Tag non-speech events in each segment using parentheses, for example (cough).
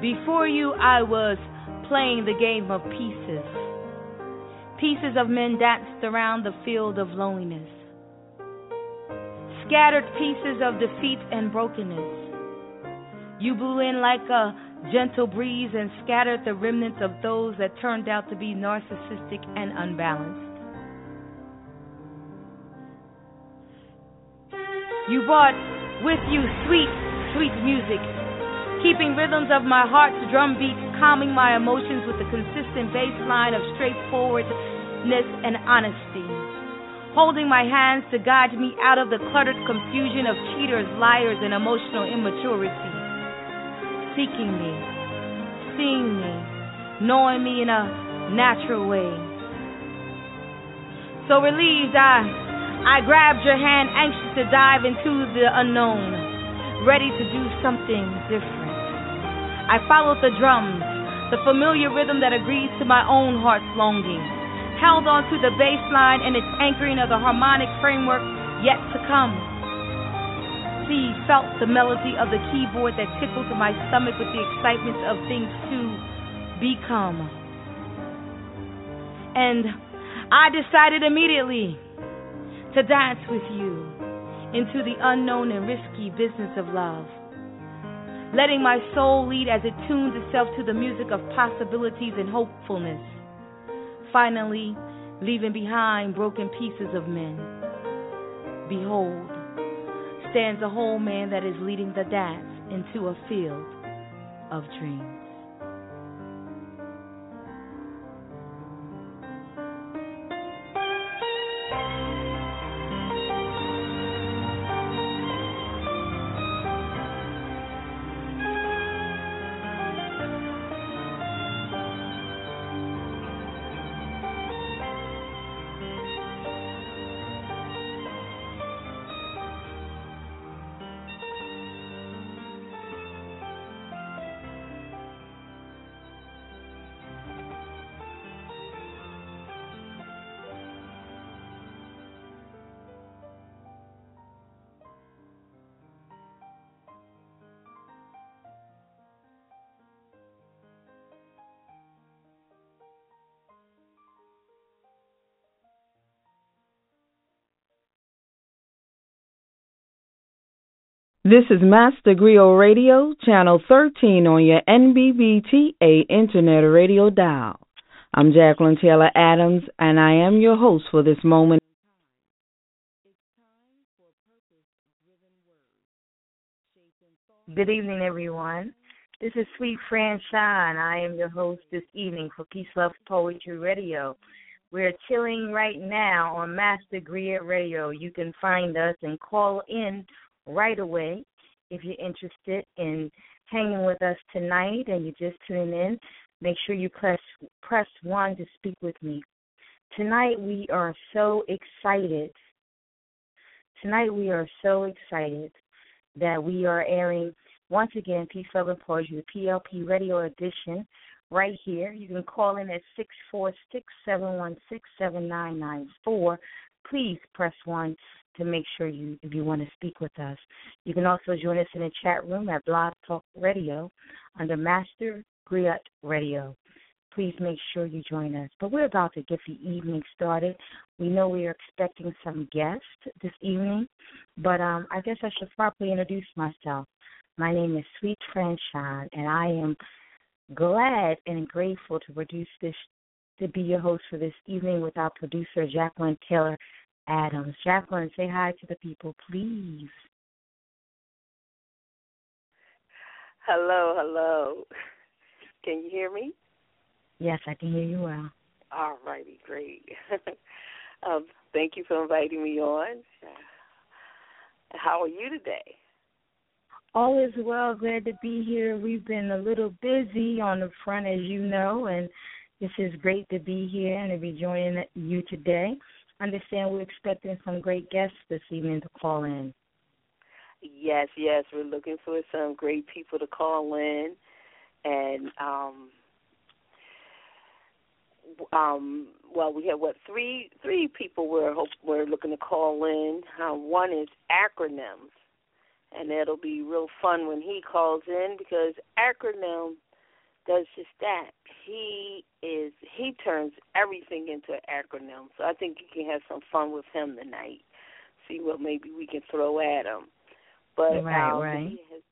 Before you, I was playing the game of pieces. Pieces of men danced around the field of loneliness. Scattered pieces of defeat and brokenness. You blew in like a gentle breeze and scattered the remnants of those that turned out to be narcissistic and unbalanced. You brought with you sweet, sweet music, keeping rhythms of my heart's drumbeat, calming my emotions with the consistent bass line of straightforwardness and honesty. Holding my hands to guide me out of the cluttered confusion of cheaters, liars, and emotional immaturity. Seeking me, seeing me, knowing me in a natural way. So relieved, I I grabbed your hand, anxious to dive into the unknown, ready to do something different. I followed the drums, the familiar rhythm that agrees to my own heart's longing, held on to the bass line and its anchoring of the harmonic framework yet to come. See, felt the melody of the keyboard that tickled my stomach with the excitement of things to become. And I decided immediately to dance with you into the unknown and risky business of love. Letting my soul lead as it tunes itself to the music of possibilities and hopefulness. Finally, leaving behind broken pieces of men. Behold, stands a whole man that is leading the dance into a field of dreams. This is Master Griot Radio, Channel 13 on your NBBTA Internet Radio dial. I'm Jacqueline Taylor Adams, and I am your host for this moment. Good evening, everyone. This is Sweet Fran Shine. I am your host this evening for Peace Love Poetry Radio. We're chilling right now on Master Griot Radio. You can find us and call in right away. If you're interested in hanging with us tonight and you're just tuning in, make sure you press press one to speak with me. Tonight we are so excited. Tonight we are so excited that we are airing once again Peace, Love, and Poetry, the PLP Radio Edition, right here. You can call in at six four six seven one six seven nine nine four. Please press one to make sure you if you want to speak with us. You can also join us in the chat room at Blog Talk Radio under Master Griot Radio. Please make sure you join us. But we're about to get the evening started. We know we are expecting some guests this evening, but um, I guess I should properly introduce myself. My name is Suite Franchon, and I am glad and grateful to produce this to be your host for this evening with our producer Jacqueline Taylor Adams. Jacqueline, say hi to the people, please. Hello, hello. Can you hear me? Yes, I can hear you well. All righty, great. (laughs) um, thank you for inviting me on. How are you today? All is well. Glad to be here. We've been a little busy on the front, as you know, and this is great to be here and to be joining you today understand we're expecting some great guests this evening to call in. Yes, yes, we're looking for some great people to call in, and um, um, well, we have what three three people we're hope we're looking to call in. Uh, one is acronyms, and it'll be real fun when he calls in because acronym does just that. He is he turns everything into an acronym. So I think you can have some fun with him tonight. See what maybe we can throw at him. But right, um, right. he has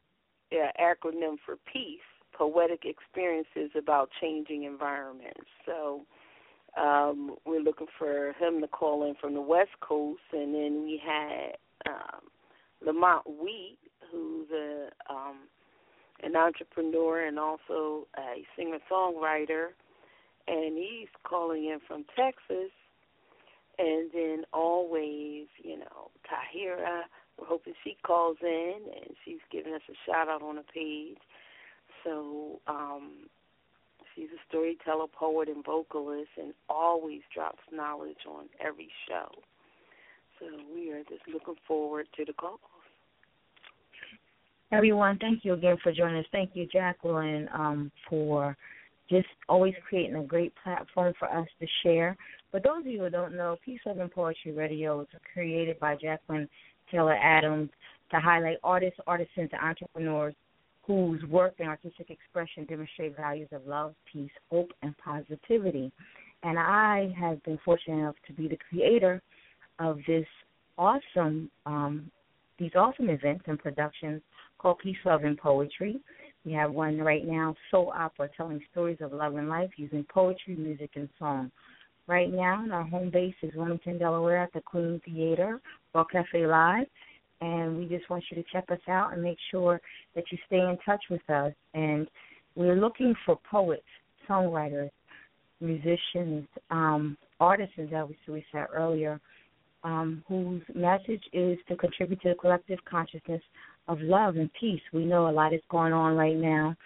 yeah, acronym for peace, poetic experiences about changing environments. So um, we're looking for him to call in from the West Coast, and then we had um, Lamont Wheat, who's a um, an entrepreneur and also a singer songwriter, and he's calling in from Texas. And then always, you know, Tahira, we're hoping she calls in and she's giving us a shout out on the page. So um, she's a storyteller, poet, and vocalist, and always drops knowledge on every show. So we are just looking forward to the calls. Everyone, thank you again for joining us. Thank you, Jacqueline, um, for just always creating a great platform for us to share. For those of you who don't know, Peace, Love, and Poetry Radio was created by Jacqueline Taylor Adams to highlight artists, artisans, and entrepreneurs whose work and artistic expression demonstrate values of love, peace, hope, and positivity. And I have been fortunate enough to be the creator of this awesome, um, these awesome events and productions called Peace, Love, and Poetry. We have one right now, Soul Opera, telling stories of love and life using poetry, music, and song. Right now, our home base is Wilmington, Delaware at the Queen Theater, Rock Cafe Live. And we just want you to check us out and make sure that you stay in touch with us. And we're looking for poets, songwriters, musicians, um, artists, as we said earlier, um, whose message is to contribute to the collective consciousness of love and peace. We know a lot is going on right now.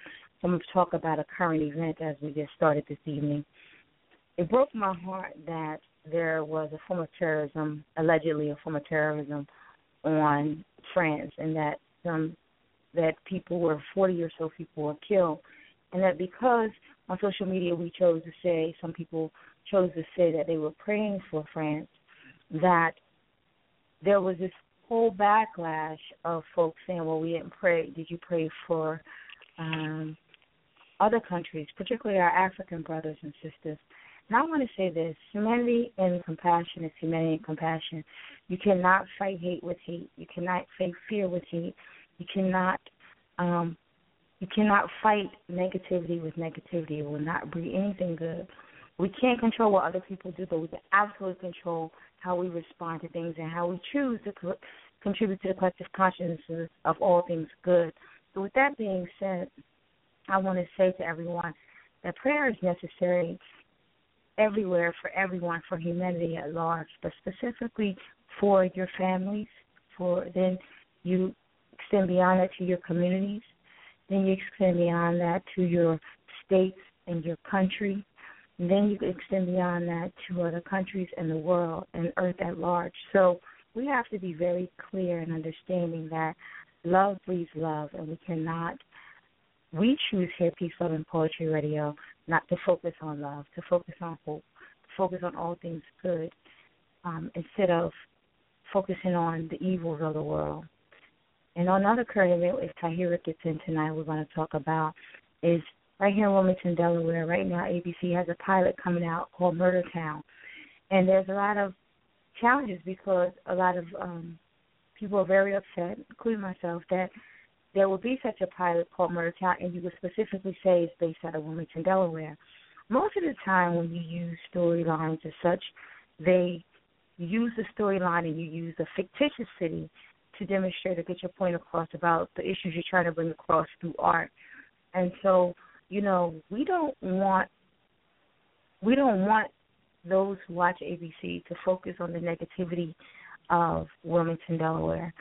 So I'm going to talk about a current event as we get started this evening. It broke my heart that there was a form of terrorism, allegedly a form of terrorism, on France, and that some that people were 40 or so people were killed, and that because on social media we chose to say some people chose to say that they were praying for France, that there was this whole backlash of folks saying, "Well, we didn't pray. Did you pray for um, other countries, particularly our African brothers and sisters?" And I want to say this: humanity and compassion is humanity and compassion. You cannot fight hate with hate. You cannot fight fear with hate. You cannot um, you cannot fight negativity with negativity. It will not bring anything good. We can't control what other people do, but we can absolutely control how we respond to things and how we choose to co- contribute to the collective consciousness of all things good. So, with that being said, I want to say to everyone that prayer is necessary everywhere for everyone, for humanity at large, but specifically for your families. For then you extend beyond that to your communities. Then you extend beyond that to your states and your country. And then you can extend beyond that to other countries and the world and Earth at large. So we have to be very clear in understanding that love breeds love, and we cannot. We choose here, Peace, Love, and Poetry Radio, not to focus on love, to focus on hope, to focus on all things good, um, instead of focusing on the evils of the world. And another current event, if Tahira gets in tonight, we're going to talk about is right here in Wilmington, Delaware. Right now, ABC has a pilot coming out called Murder Town, and there's a lot of challenges because a lot of um, people are very upset, including myself, that there will be such a pilot called Murder Town, and you would specifically say it's based out of Wilmington, Delaware. Most of the time, when you use storylines as such, they use the storyline and you use a fictitious city to demonstrate or get your point across about the issues you're trying to bring across through art. And so, you know, we don't want we don't want those who watch ABC to focus on the negativity of Wilmington, Delaware,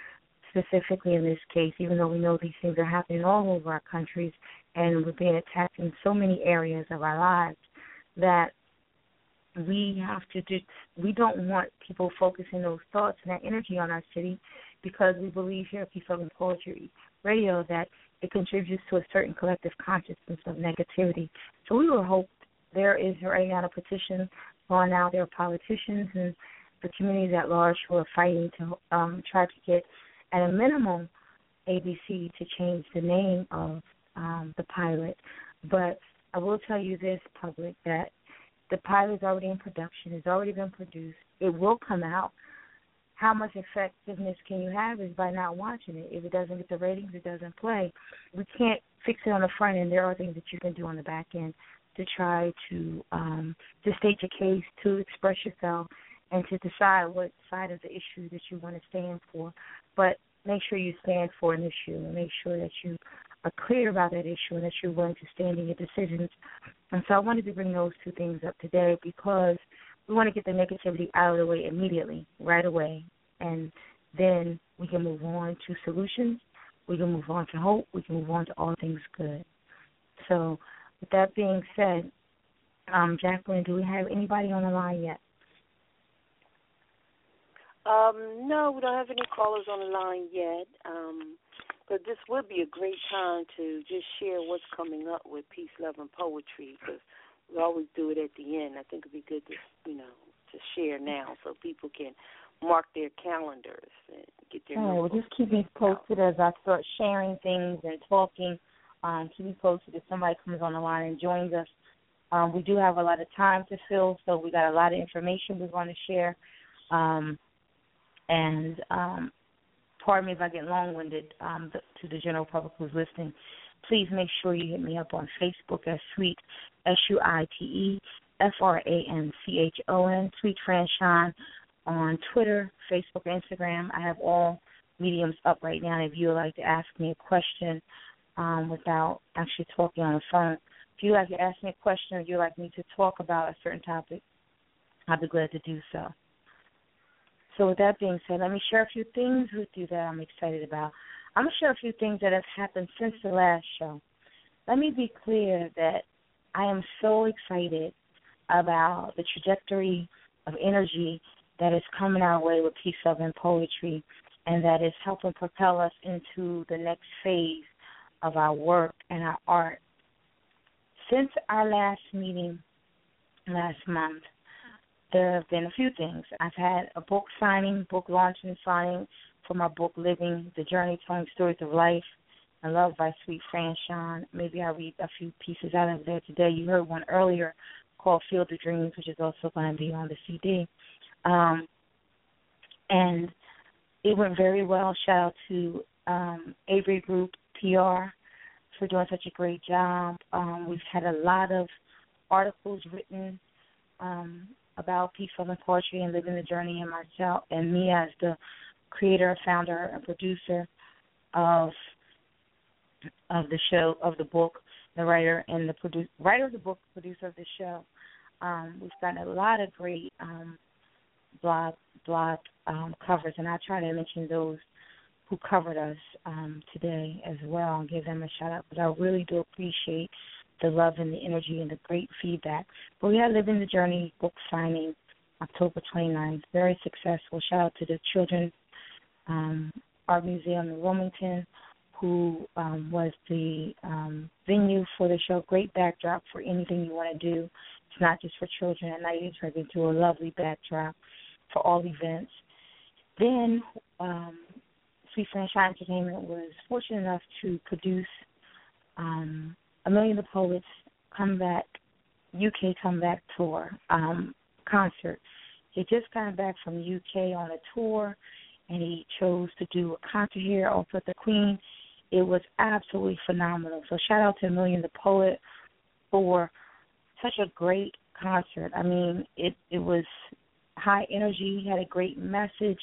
specifically in this case, even though we know these things are happening all over our countries and we're being attacked in so many areas of our lives that we have to just we don't want people focusing those thoughts and that energy on our city because we believe here at Peace and Poetry Radio that it contributes to a certain collective consciousness of negativity. So we will hope there is right now a petition going out. There are politicians and the communities at large who are fighting to um, try to get, at a minimum, ABC to change the name of um, the pilot. But I will tell you this, public, that the pilot is already in production. It's already been produced. It will come out. How much effectiveness can you have is by not watching it. If it doesn't get the ratings, it doesn't play. We can't fix it on the front end. There are things that you can do on the back end to try to um, to state your case, to express yourself, and to decide what side of the issue that you want to stand for. But make sure you stand for an issue and make sure that you are clear about that issue and that you're willing to stand in your decisions. And so I wanted to bring those two things up today because we want to get the negativity out of the way immediately, right away. And then we can move on to solutions. We can move on to hope. We can move on to all things good. So, with that being said, um, Jacqueline, do we have anybody on the line yet? Um, no, we don't have any callers on the line yet. Um, but this would be a great time to just share what's coming up with peace, love, and poetry because we always do it at the end. I think it'd be good to you know to share now so people can mark their calendars and get their. All right, well, just keep me posted as I start sharing things and talking. Um, keep me posted if somebody comes on the line and joins us. Um, we do have a lot of time to fill, so we got a lot of information we want to share. Um, and um, pardon me if I get long-winded um, to the general public who's listening. Please make sure you hit me up on Facebook as Suite S U I T E F R A N C H O N Suite Franchon on Twitter, Facebook, Instagram. I have all mediums up right now. If you would like to ask me a question um, without actually talking on the phone, if you'd like to ask me a question or you'd like me to talk about a certain topic, I'd be glad to do so. So with that being said, let me share a few things with you that I'm excited about. I'm gonna share a few things that have happened since the last show. Let me be clear that I am so excited about the trajectory of energy that is coming our way with Peace, Love, and Poetry, and that is helping propel us into the next phase of our work and our art. Since our last meeting last month, there have been a few things. I've had a book signing, book launching signing for my book Living the Journey Telling Stories of Life and Love by Suite Franchon. Maybe I'll read a few pieces out of there today. You heard one earlier called Field of Dreams, which is also going to be on the CD. Um, and it went very well. Shout out to um, Avery Group PR for doing such a great job. Um, we've had a lot of articles written um, about peace, love, and poetry and living the journey, and myself and me as the creator, founder, and producer of of the show, of the book, the writer and the producer, writer of the book, producer of the show. Um, we've gotten a lot of great um, blog blog um, covers, and I try to mention those who covered us um, today as well and give them a shout out. But I really do appreciate the love and the energy and the great feedback. But we are Living the Journey book signing October 29th. Very successful. Shout out to the Children's um, Art Museum in Wilmington, who um, was the um, venue for the show. Great backdrop for anything you want to do. It's not just for children at night. It's turned into a lovely backdrop for all events. Then um, Suite Franchon Entertainment was fortunate enough to produce um, a Million the Poets comeback UK comeback tour um, concert. He just got back from UK on a tour, and he chose to do a concert here off with the Queen. It was absolutely phenomenal. So shout out to Million the Poet for such a great concert. I mean, it it was high energy. He had a great message.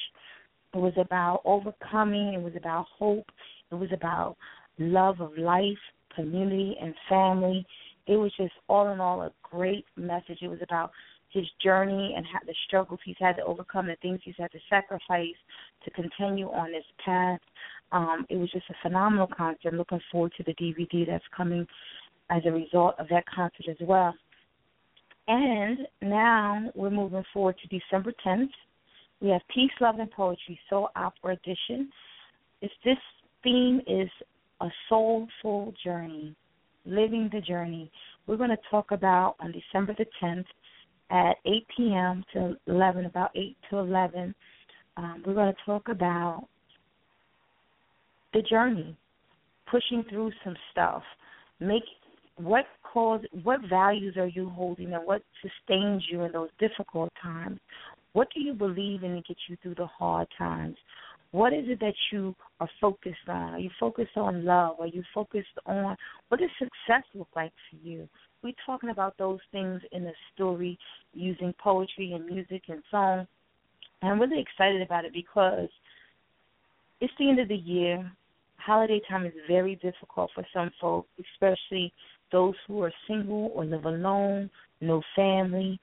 It was about overcoming. It was about hope. It was about love of life community and family. It was just all in all a great message. It was about his journey and how the struggles he's had to overcome, the things he's had to sacrifice to continue on this path. Um, it was just a phenomenal concert. Looking forward to the DVD that's coming as a result of that concert as well. And now we're moving forward to December 10th. We have Peace, Love, and Poetry Soul Opera Edition. It's, this theme is a soulful journey, living the journey. We're going to talk about on December the 10th at 8 p.m. to 11, about 8 to 11. Um, we're going to talk about the journey, pushing through some stuff, make what cause what values are you holding and what sustains you in those difficult times? What do you believe in to get you through the hard times? What is it that you are focused on? Are you focused on love? Are you focused on what does success look like for you? We're talking about those things in the story using poetry and music and song. And I'm really excited about it because it's the end of the year. Holiday time is very difficult for some folks, especially those who are single or live alone, no family,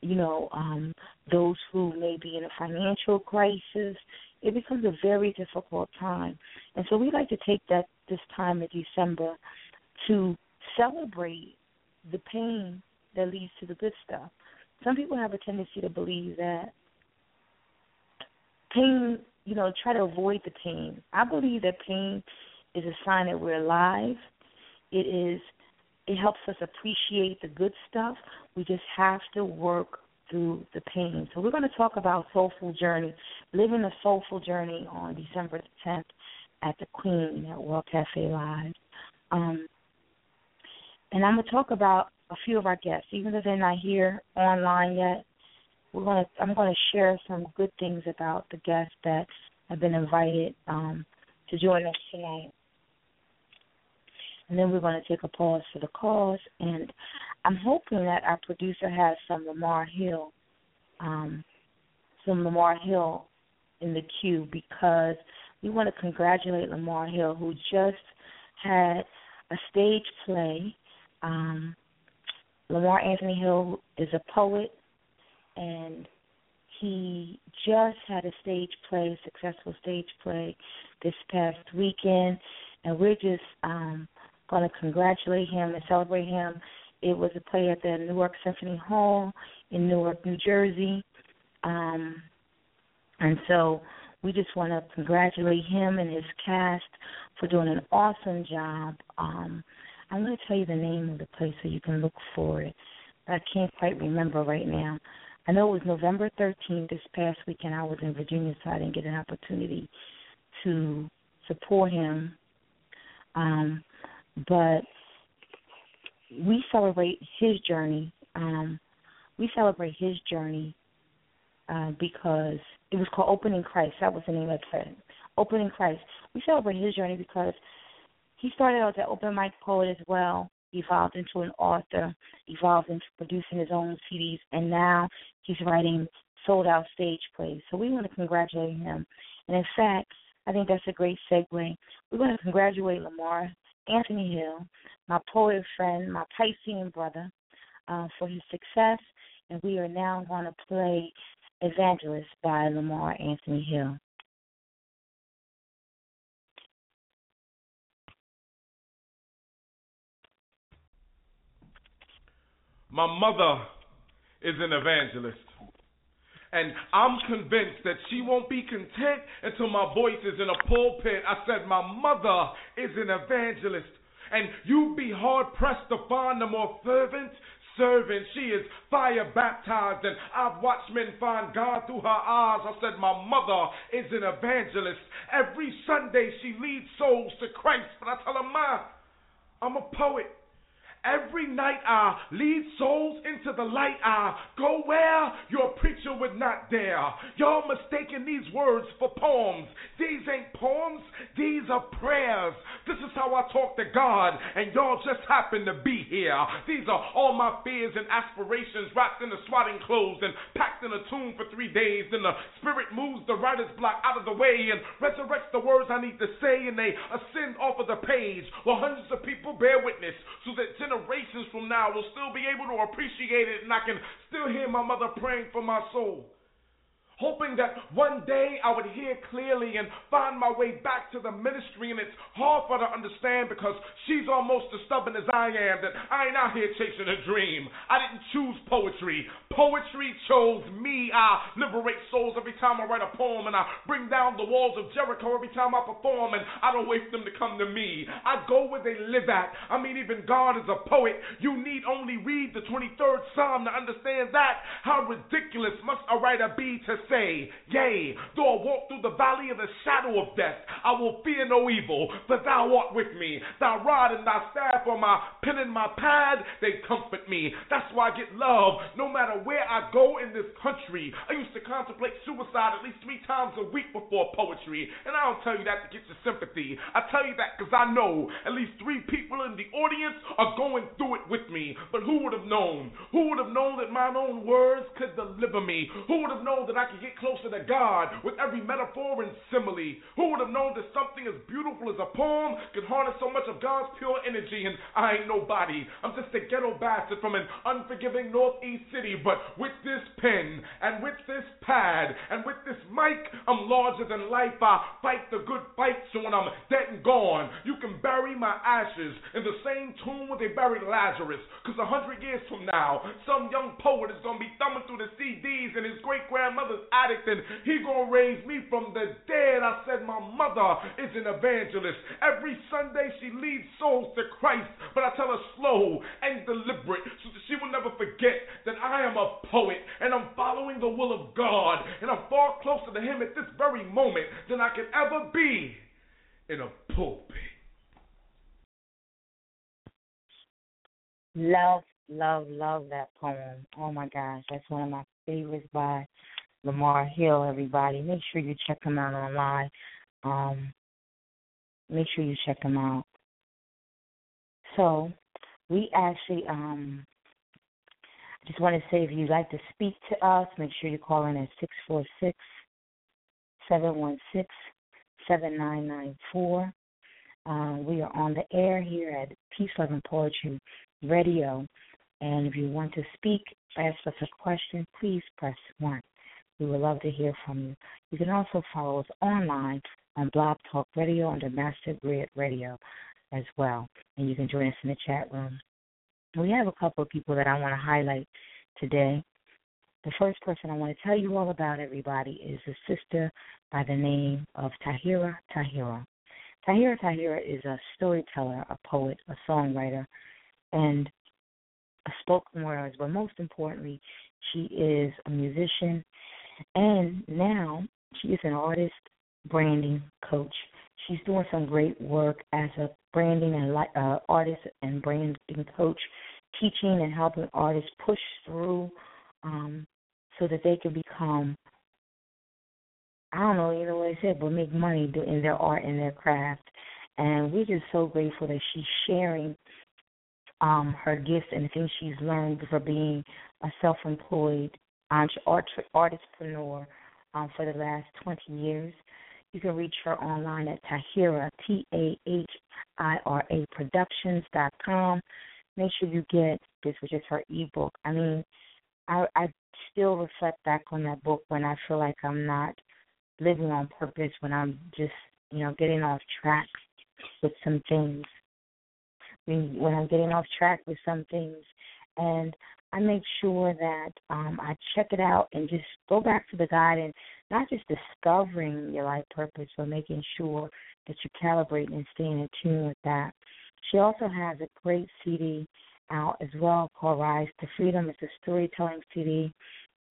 you know, um, those who may be in a financial crisis. It becomes a very difficult time. And so we like to take that this time of December to celebrate the pain that leads to the good stuff. Some people have a tendency to believe that pain, you know, try to avoid the pain. I believe that pain is a sign that we're alive. It is it helps us appreciate the good stuff. We just have to work through the pain. So we're going to talk about soulful journey, living a soulful journey on December 10th at the Queen at World Cafe Live. Um, and I'm going to talk about a few of our guests, even though they're not here online yet. We're going to I'm going to share some good things about the guests that have been invited um, to join us tonight. And then we're going to take a pause for the calls. And I'm hoping that our producer has some Lamar Hill, um, some Lamar Hill in the queue because we want to congratulate Lamar Hill, who just had a stage play um, Lamar Anthony Hill is a poet, and he just had a stage play, a successful stage play this past weekend, and we're just um, going to congratulate him and celebrate him. It was a play at the Newark Symphony Hall in Newark, New Jersey. Um, and so we just want to congratulate him and his cast for doing an awesome job. Um, I'm going to tell you the name of the place so you can look for it. But I can't quite remember right now. I know it was November 13th this past weekend. I was in Virginia, so I didn't get an opportunity to support him. Um, but we celebrate his journey. Um, we celebrate his journey uh, because it was called Opening Christ. That was the name of it. Opening Christ. We celebrate his journey because he started out as an open mic poet as well, evolved into an author, evolved into producing his own CDs, and now he's writing sold out stage plays. So we want to congratulate him. And in fact, I think that's a great segue. We want to congratulate Lamar Anthony Hill, my poet friend, my Piscean brother, uh, for his success. And we are now going to play Evangelist by Lamar Anthony Hill. My mother is an evangelist. And I'm convinced that she won't be content until my voice is in a pulpit. I said, My mother is an evangelist. And you'd be hard pressed to find a more fervent servant. She is fire baptized, and I've watched men find God through her eyes. I said, My mother is an evangelist. Every Sunday she leads souls to Christ. But I tell her, Ma, I'm a poet. Every night I lead souls into the light. I go where your preacher would not dare. Y'all mistaking these words for poems. These ain't poems, these are prayers. This is how I talk to God, and y'all just happen to be here. These are all my fears and aspirations wrapped in the swatting clothes and packed in a tomb for three days. Then the Spirit moves the writer's block out of the way and resurrects the words I need to say, and they ascend off of the page while hundreds of people bear witness so that generations from now will still be able to appreciate it, and I can still hear my mother praying for my soul hoping that one day I would hear clearly and find my way back to the ministry. And it's hard for her to understand because she's almost as stubborn as I am that I ain't out here chasing a dream. I didn't choose poetry. Poetry chose me. I liberate souls every time I write a poem, and I bring down the walls of Jericho every time I perform, and I don't wait for them to come to me. I go where they live at. I mean, even God is a poet. You need only read the 23rd Psalm to understand that. How ridiculous must a writer be to say, Yea, though I walk through the valley of the shadow of death, I will fear no evil, for thou art with me. Thy rod and thy staff are my pen and my pad, they comfort me. That's why I get love no matter where I go in this country. I used to contemplate suicide at least three times a week before poetry. And I don't tell you that to get your sympathy. I tell you that because I know at least three people in the audience are going through it with me. But who would have known? Who would have known that my own words could deliver me? Who would have known that I could get closer to God with every metaphor and simile? Who would have known that something as beautiful as a poem could harness so much of God's pure energy? And I ain't nobody. I'm just a ghetto bastard from an unforgiving northeast city. But with this pen and with this pad and with this mic, I'm larger than life. I fight the good fight so when I'm dead and gone, you can bury my ashes in the same tomb where they buried Lazarus. Because a hundred years from now, some young poet is going to be thumbing through the CDs in his great grandmother's attic and he to raise me from the dead. I said, My mother is an evangelist. Every Sunday she leads souls to Christ, but I tell her slow and deliberate so that she will never forget that I am a poet and I'm following the will of God and I'm far closer to Him at this very moment than I could ever be in a pulpit. Love, love, love that poem. Oh my gosh, that's one of my favorites by Lamar Hill. Everybody, make sure you check him out online. Um, make sure you check him out. So, we actually um I just want to say if you'd like to speak to us, make sure you call in at 646 716 7994. Uh, we are on the air here at Peace, Love, and Poetry Radio. And if you want to speak, ask us a question, please press 1. We would love to hear from you. You can also follow us online on Blog Talk Radio under Master Griot Radio as well. And you can join us in the chat room. We have a couple of people that I want to highlight today. The first person I want to tell you all about, everybody, is a sister by the name of Tahira Tahira. Tahira Tahira is a storyteller, a poet, a songwriter, and a spoken word, but most importantly, she is a musician, and now she is an artist, branding coach. She's doing some great work as a branding and uh, artist and branding coach, teaching and helping artists push through um, so that they can become, I don't know, you know what I said, but make money in their art and their craft. And we're just so grateful that she's sharing um, her gifts and the things she's learned for being a self-employed artistpreneur um, for the last 20 years. You can reach her online at Tahira, T A H I R A Productions dot com. Make sure you get this, which is her ebook. I mean, I I still reflect back on that book when I feel like I'm not living on purpose, when I'm just you know getting off track with some things. When I'm getting off track with some things, and I make sure that um, I check it out and just go back to the guide and not just discovering your life purpose, but making sure that you calibrate and staying in tune with that. She also has a great CD out as well called Rise to Freedom. It's a storytelling CD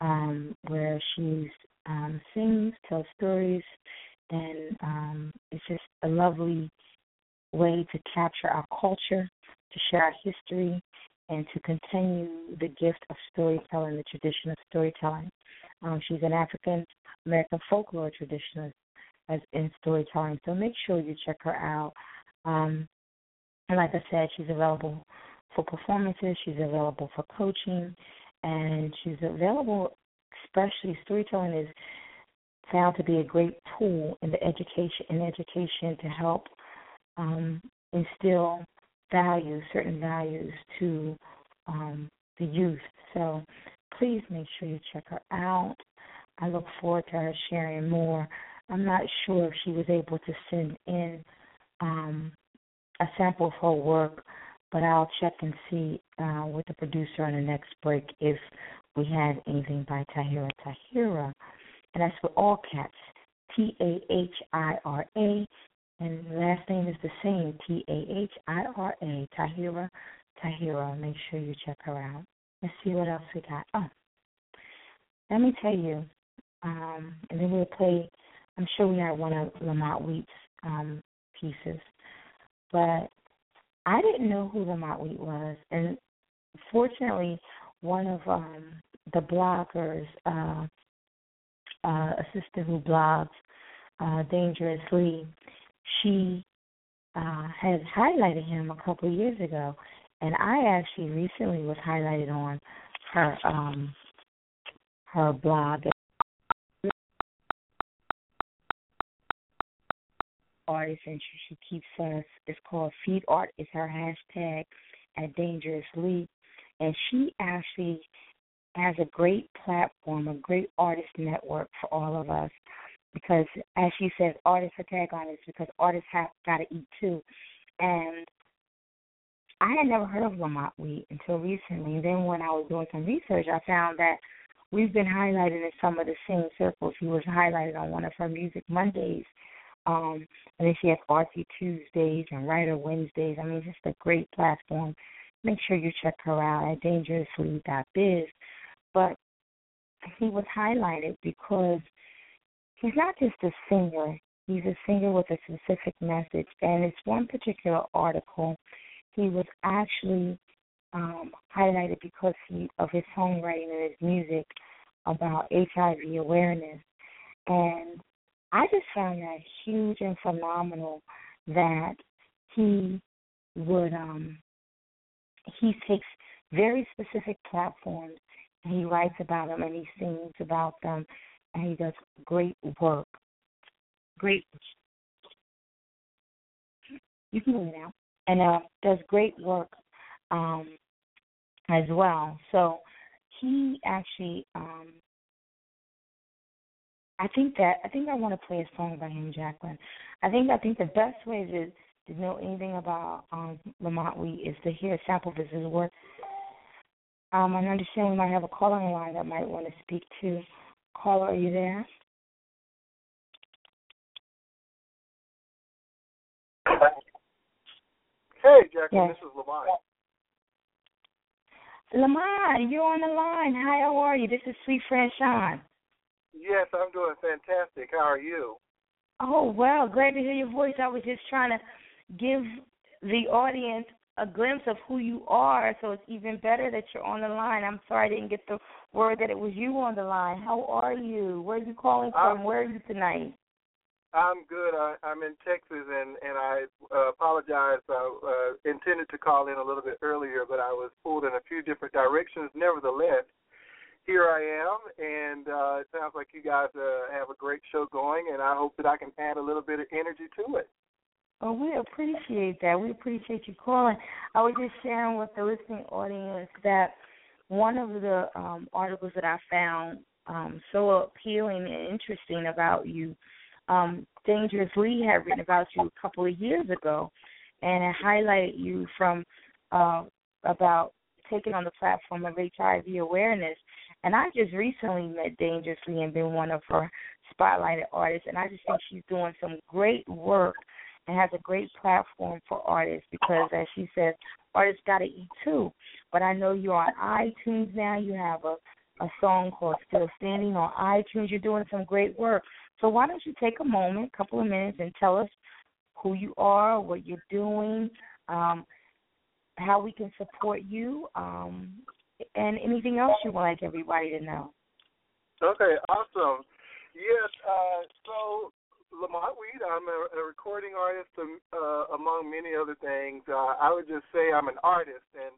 um, where she um, sings, tells stories, and um, it's just a lovely way to capture our culture, to share our history, and to continue the gift of storytelling, the tradition of storytelling. Um, she's an African American folklore traditionalist as in storytelling, so make sure you check her out. Um, and like I said, she's available for performances, she's available for coaching, and she's available, especially storytelling is found to be a great tool in the education in education to help um, instill values, certain values to um, the youth. So please make sure you check her out. I look forward to her sharing more. I'm not sure if she was able to send in um, a sample of her work, but I'll check and see uh, with the producer on the next break if we had anything by Tahira Tahira, and that's for all cats. T A H I R A, and the last name is the same. T A H I R A. Tahira Tahira. Make sure you check her out. Let's see what else we got. Oh, let me tell you. Um, and then we'll play. I'm sure we have one of Lamont Wheat's um, pieces, but I didn't know who Lamont Wheat was, and fortunately, one of um, the bloggers, uh, uh, a sister who blogs uh, dangerously, she uh, had highlighted him a couple years ago, and I actually recently was highlighted on her um, her blog. Artist and she, she keeps us. It's called Feed Art. Is her hashtag at Dangerous Lee, and she actually has a great platform, a great artist network for all of us. Because as she says, artists are tag because artists have got to eat too. And I had never heard of Lamont Wheat until recently. Then when I was doing some research, I found that we've been highlighted in some of the same circles. He was highlighted on one of her Music Mondays. Um, and then she has Artsy Tuesdays and Writer Wednesdays. I mean, just a great platform. Make sure you check her out at dangerouslee.biz. But he was highlighted because he's not just a singer, he's a singer with a specific message. And it's one particular article, he was actually um, highlighted because he, of his songwriting and his music about HIV awareness. And I just found that huge and phenomenal that he would um he takes very specific platforms and he writes about them and he sings about them and he does great work. Great. You can go now. And uh, does great work um, as well. So he actually, um, I think that I think I want to play a song by him, Jacqueline. I think I think the best way to to know anything about um, Lamont Wheat is to hear a sample of his work um, I understand we might have a caller line that might want to speak to. Caller, are you there? Hey, Jacqueline, yes. this is Lamont. Lamont, you're on the line. Hi, how are you? This is Suite Franchon. Yes, I'm doing fantastic. How are you? Oh, well, glad to hear your voice. I was just trying to give the audience a glimpse of who you are, so it's even better that you're on the line. I'm sorry I didn't get the word that it was you on the line. How are you? Where are you calling from? Where are you tonight? I'm good. I, I'm in Texas, and and I uh, apologize. I uh, intended to call in a little bit earlier, but I was pulled in a few different directions. Nevertheless, here I am, and uh, it sounds like you guys uh, have a great show going, and I hope that I can add a little bit of energy to it. Oh, we appreciate that. We appreciate you calling. I was just sharing with the listening audience that one of the um, articles that I found um, so appealing and interesting about you, um, Dangerous Lee had written about you a couple of years ago, and it highlighted you from uh, about taking on the platform of HIV awareness. And I just recently met Dangerous Lee and been one of her spotlighted artists, and I just think she's doing some great work and has a great platform for artists because, as she says, artists got to eat too. But I know you're on iTunes now. You have a a song called Still Standing on iTunes. You're doing some great work. So why don't you take a moment, a couple of minutes, and tell us who you are, what you're doing, um, how we can support you, um, and anything else you would like everybody to know. Okay, awesome. Yes, uh, so Lamont Wheat. I'm a, a recording artist, um, uh, among many other things. Uh, I would just say I'm an artist, and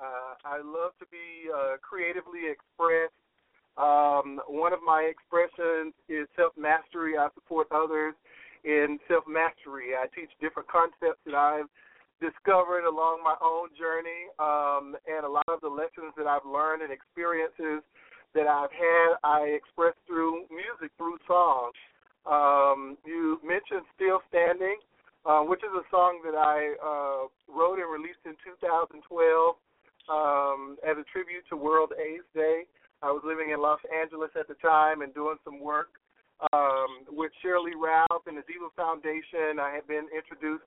uh, I love to be uh, creatively expressed. Um, one of my expressions is self mastery. I support others in self mastery. I teach different concepts that I've discovered along my own journey, um, and a lot of the lessons that I've learned and experiences that I've had, I express through music, through songs. Um, you mentioned Still Standing, uh, which is a song that I uh, wrote and released in 2012 um, as a tribute to World AIDS Day. I was living in Los Angeles at the time and doing some work um, with Sheryl Lee Ralph and the Diva Foundation. I had been introduced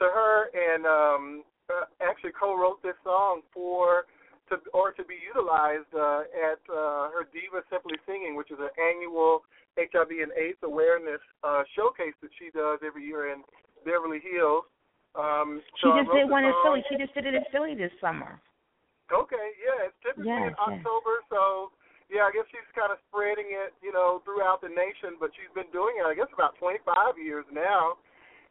to her and um, uh, actually co-wrote this song for to or to be utilized uh, at uh, her Diva Simply Singing, which is an annual HIV and AIDS awareness uh, showcase that she does every year in Beverly Hills. Um, she so just did one in Philly. She just did it in Philly this summer. Okay, yeah, it's typically yes, in October, yes. so yeah, I guess she's kind of spreading it, you know, throughout the nation. But she's been doing it, I guess, about 25 years now.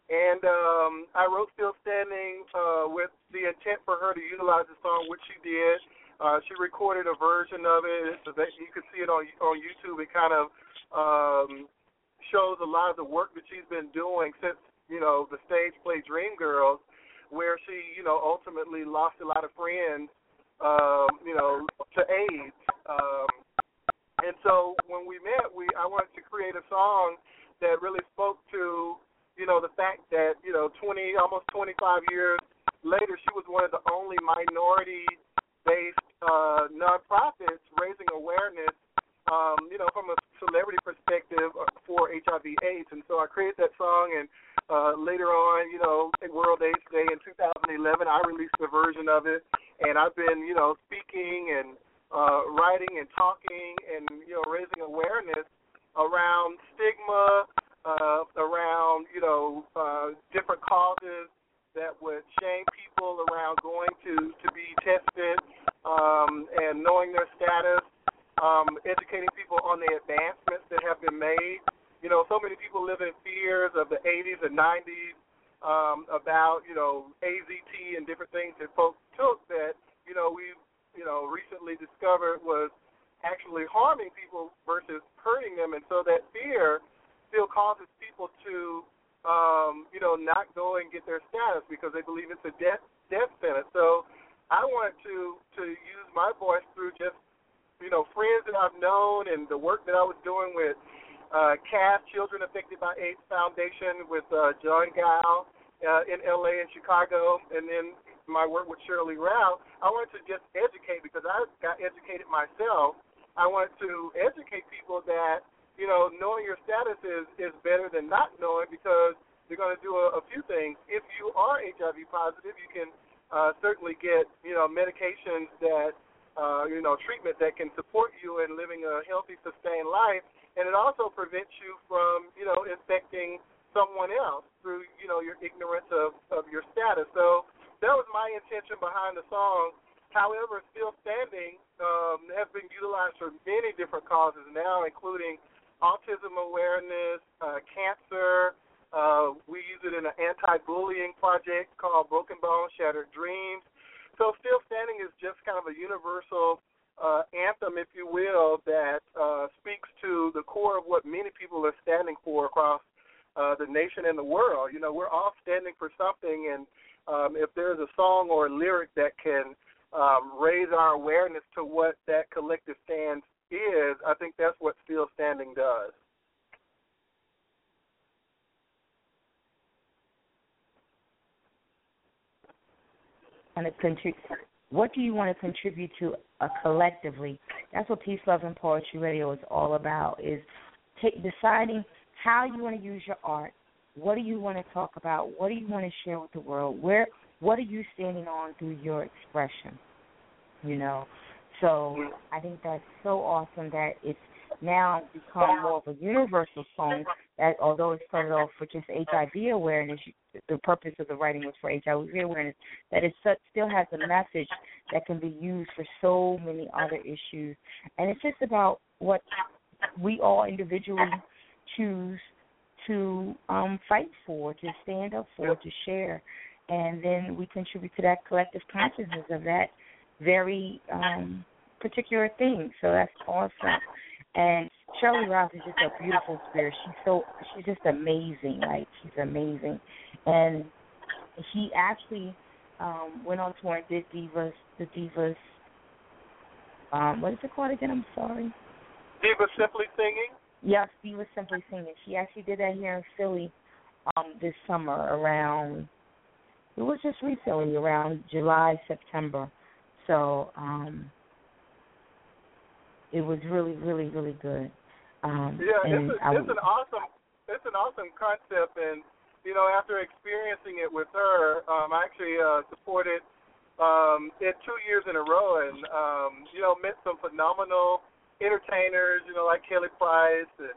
And um, I wrote "Still Standing" uh, with the intent for her to utilize the song, which she did. Uh, she recorded a version of it so that you can see it on on YouTube. It kind of um, shows a lot of the work that she's been doing since you know the stage play Dreamgirls, where she you know ultimately lost a lot of friends um, you know, to AIDS. Um, and so when we met, we I wanted to create a song that really spoke to, you know, the fact that you know, 20 almost 25 years later, she was one of the only minority-based uh, nonprofits raising awareness, um, you know, from a celebrity perspective for HIV/AIDS. And so I created that song, and uh, later on, you know, World AIDS Day in 2011, I released a version of it and I've been, you know, speaking and uh, writing and talking and you know raising awareness around stigma, uh, around you know uh, different causes that would shame people around going to to be tested um, and knowing their status, um, educating people on the advancements that have been made. You know, so many people live in fears of the 80s and 90s um, about you know AZT and different things that folks took that you know we you know recently discovered was actually harming people versus hurting them, and so that fear still causes people to um, you know not go and get their status because they believe it's a death death sentence. So I wanted to to use my voice through just you know friends that I've known and the work that I was doing with uh, CAF Children Affected by AIDS Foundation with uh, John Gao uh, in LA and Chicago, and then my work with Sheryl Lee Ralph, I wanted to just educate because I got educated myself. I wanted to educate people that you know knowing your status is is better than not knowing because you're going to do a, a few things. If you are HIV positive, you can uh, certainly get you know medications that uh, you know treatment that can support you in living a healthy, sustained life, and it also prevents you from you know infecting someone else through you know your ignorance of of your status. So that was my intention behind the song. However, still standing um, has been utilized for many different causes now, including autism awareness, uh, cancer. Uh, we use it in an anti-bullying project called Broken Bones, Shattered Dreams. So, still standing is just kind of a universal uh, anthem, if you will, that uh, speaks to the core of what many people are standing for across uh, the nation and the world. You know, we're all standing for something, and um, if there's a song or a lyric that can um, raise our awareness to what that collective stance is, I think that's what Still Standing does. And it contribute. What do you want to contribute to uh, collectively? That's what Peace, Love, and Poetry Radio is all about. Is deciding how you want to use your art. What do you want to talk about? What do you want to share with the world? Where what are you standing on through your expression? You know. So I think that's so awesome that it's now become more of a universal song that although it started off for just HIV awareness, the purpose of the writing was for HIV awareness, that it still has a message that can be used for so many other issues. And it's just about what we all individually choose to um, fight for, to stand up for, to share, and then we contribute to that collective consciousness of that very um, particular thing. So that's awesome. And Shirley Ross is just a beautiful spirit. She's so she's just amazing. Like she's amazing, and he actually um, went on tour and did Divas, the Divas. Um, what is it called again? I'm sorry. Divas Simply Singing. Yes, was simply singing. She actually did that here in Philly um this summer around it was just recently around July, September. So, um it was really, really, really good. Um, yeah, and it's, a, it's an awesome it's an awesome concept, and you know after experiencing it with her, um, I actually uh, supported um, it two years in a row, and um, you know met some phenomenal entertainers, you know like Kelly Price and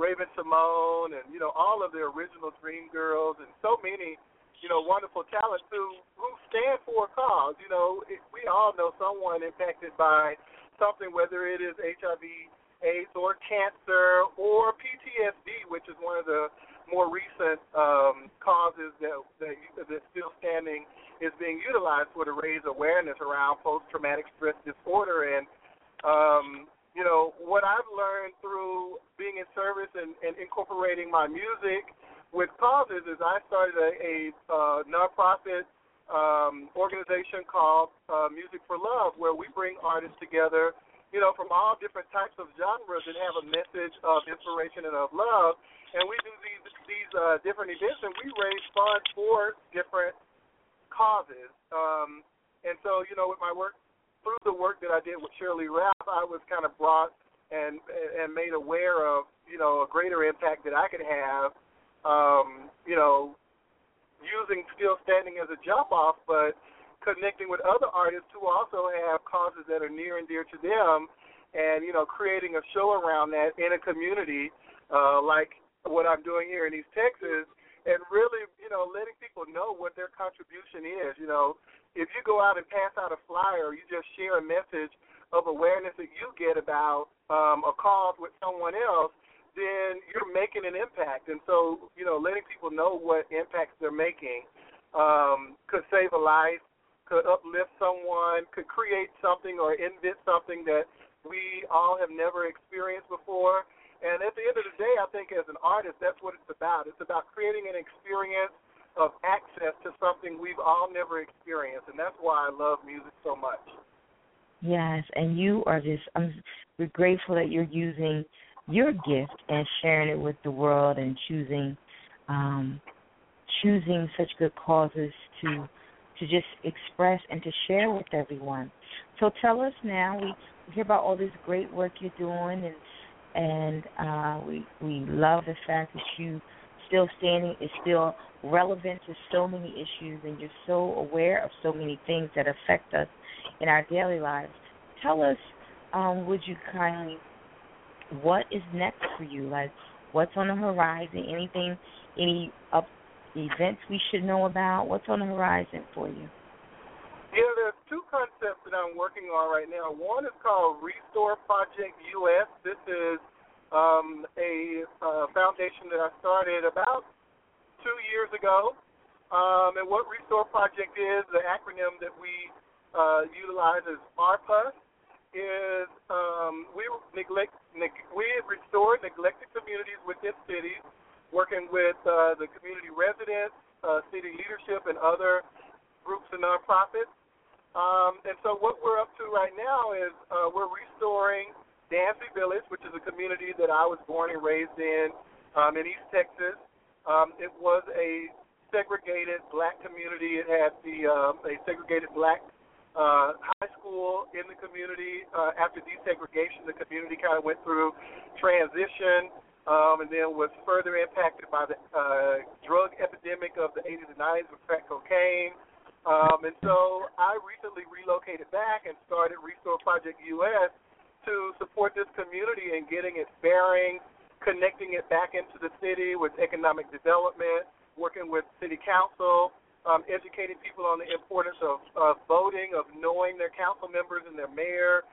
Raven-Symoné, and you know all of the original Dreamgirls, and so many you know wonderful talents who who stand for a cause. You know it, we all know someone impacted by something, whether it is HIV AIDS or cancer or PTSD, which is one of the more recent um, causes that, that that's still standing is being utilized for to raise awareness around post-traumatic stress disorder. And um, you know what I've learned through being in service and, and incorporating my music with causes is I started a, a uh, nonprofit um, organization called uh, Music for Love, where we bring artists together you know, from all different types of genres that have a message of inspiration and of love. And we do these these uh, different events, and we raise funds for different causes. Um, and so, you know, with my work through the work that I did with Sheryl Lee Ralph, I was kind of brought and and made aware of you know a greater impact that I could have. Um, you know, using still standing as a jump off, but connecting with other artists who also have causes that are near and dear to them, and you know, creating a show around that in a community uh, like what I'm doing here in East Texas, and really, you know, letting people know what their contribution is. You know, if you go out and pass out a flyer, you just share a message of awareness that you get about um, a cause with someone else, then you're making an impact. And so, you know, letting people know what impacts they're making um, could save a life, could uplift someone, could create something or invent something that we all have never experienced before. And at the end of the day, I think as an artist, that's what it's about. It's about creating an experience of access to something we've all never experienced, and that's why I love music so much. Yes, and you are just I'm we're grateful that you're using your gift and sharing it with the world and choosing um choosing such good causes to to just express and to share with everyone. So tell us now. We, hear about all this great work you're doing, and and uh, we we love the fact that you still standing is still relevant to so many issues, and you're so aware of so many things that affect us in our daily lives. Tell us, um, would you kindly, what is next for you? Like, what's on the horizon? Anything, any up events we should know about? What's on the horizon for you? Yeah, there's two concepts that I'm working on right now. One is called Restore Project US. This is um, a uh, foundation that I started about two years ago. Um, and what Restore Project is, the acronym that we uh, utilize is RPUS, is um, we neglect, neg- we restore neglected communities within cities working with uh, the community residents, uh, city leadership, and other groups and nonprofits. Um, and so what we're up to right now is uh, we're restoring Dancy Village, which is a community that I was born and raised in um, in East Texas. Um, it was a segregated black community. It had the uh, a segregated black uh, high school in the community. Uh, after desegregation, the community kind of went through transition um, and then was further impacted by the uh, drug epidemic of the 80s and 90s with crack cocaine. Um, and so I recently relocated back and started Restore Project US to support this community in getting its bearings, connecting it back into the city with economic development, working with city council, um, educating people on the importance of, of voting, of knowing their council members and their mayor,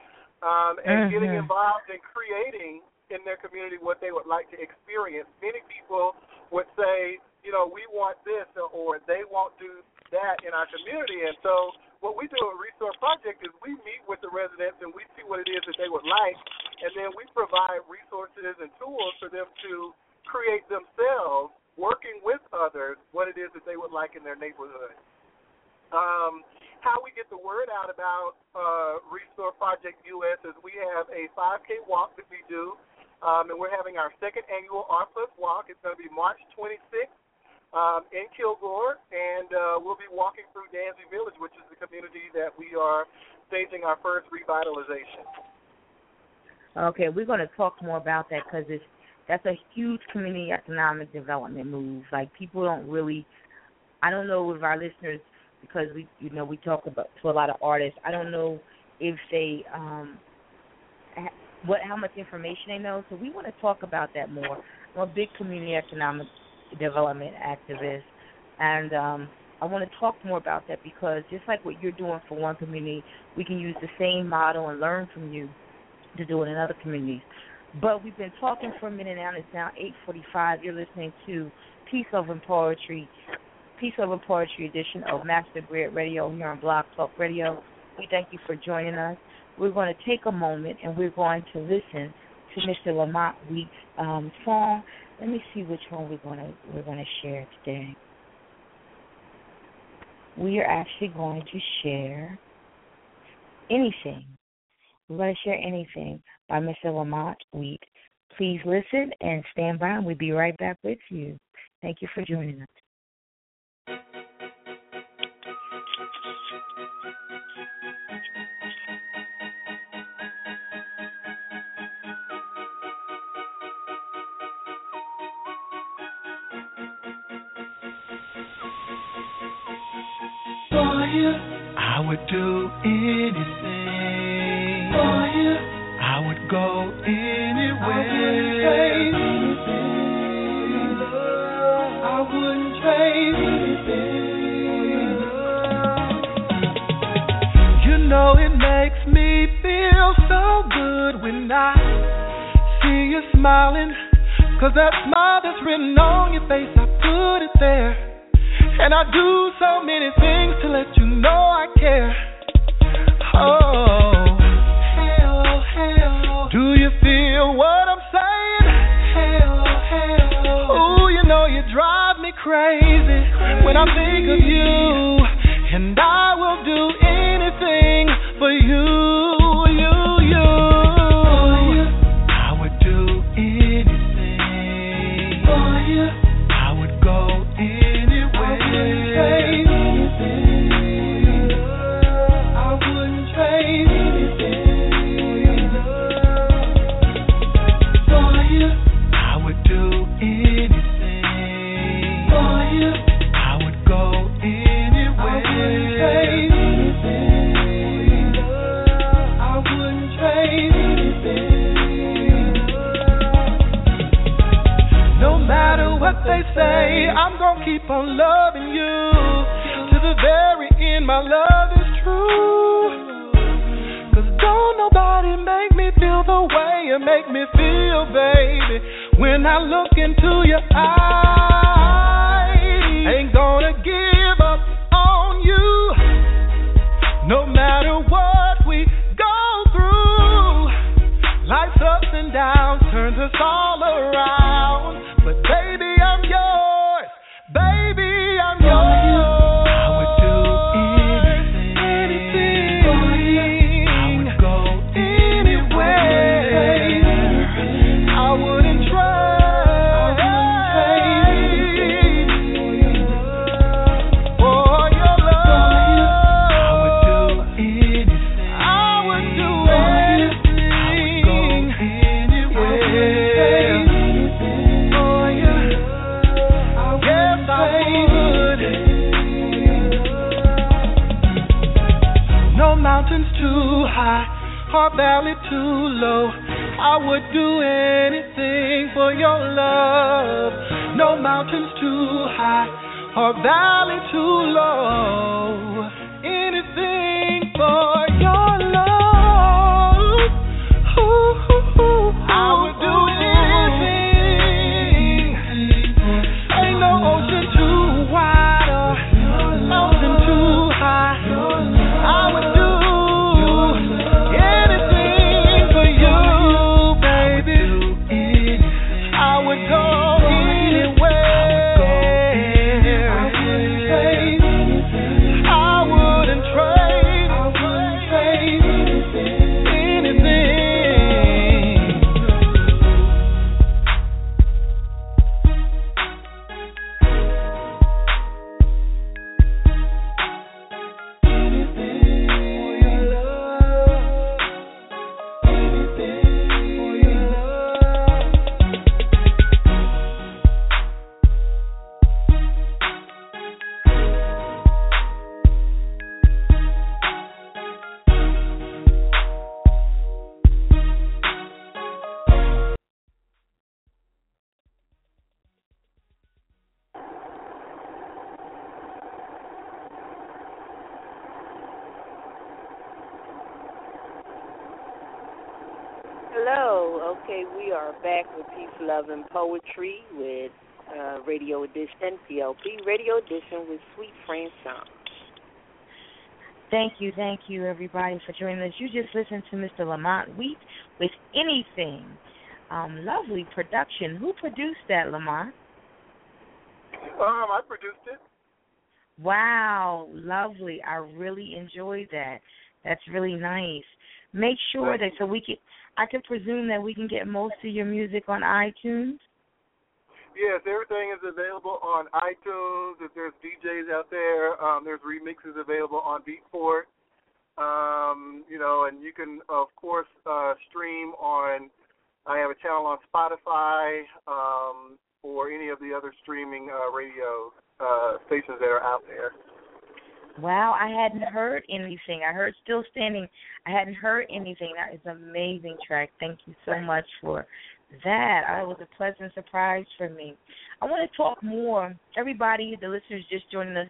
um, and mm-hmm. getting involved in creating in their community what they would like to experience. Many people would say, you know, we want this or they won't do that in our community. And so what we do at Restore Project is we meet with the residents and we see what it is that they would like, and then we provide resources and tools for them to create themselves, working with others, what it is that they would like in their neighborhood. Um, how we get the word out about uh, Restore Project US is we have a 5K walk that we do um, and we're having our second annual R Plus Walk. It's going to be March 26th um, in Kilgore, and uh, we'll be walking through Danzy Village, which is the community that we are staging our first revitalization. Okay, we're going to talk more about that because it's that's a huge community economic development move. Like people don't really, I don't know if our listeners because we you know we talk about to a lot of artists. I don't know if they um what how much information they know. So we want to talk about that more. I'm a big community economic development activist, and um, I want to talk more about that because just like what you're doing for one community, we can use the same model and learn from you to do it in other communities. But we've been talking for a minute now. It's now 8:45. You're listening to Peace Over Poetry, Peace Over Poetry edition of Master Griot Radio here on Blog Talk Radio. We thank you for joining us. We're going to take a moment and we're going to listen to Mr. Lamont Wheat's um, song. Let me see which one we're going to we're going to share today. We are actually going to share anything. Going to share anything by Mr. Lamont Wheat. Please listen and stand by, and we'll be right back with you. Thank you for joining us. For you, I would do anything. So good when I see you smiling. Cause that smile that's written on your face, I put it there. And I do so many things to let you know I care. Oh, crazy when I think of you. We are back with Peace, Love, and Poetry with uh, Radio Edition, PLP Radio Edition with Suite Franchon. Thank you, thank you, everybody, for joining us. You just listened to Mr. Lamont Wheat with Anything. Um, lovely production. Who produced that, Lamont? Um, I produced it. Wow, lovely. I really enjoyed that. That's really nice. Make sure that so we can I can presume that we can get most of your music on iTunes. Yes, everything is available on iTunes. If there's DJs out there, um, there's remixes available on Beatport. Um, you know, and you can of course uh, stream on. I have a channel on Spotify um, or any of the other streaming uh, radio uh, stations that are out there. Wow, I hadn't heard anything. I heard Still Standing. I hadn't heard anything. That is an amazing track. Thank you so much for that. Oh, I was a pleasant surprise for me. I want to talk more. Everybody, the listeners just joining us,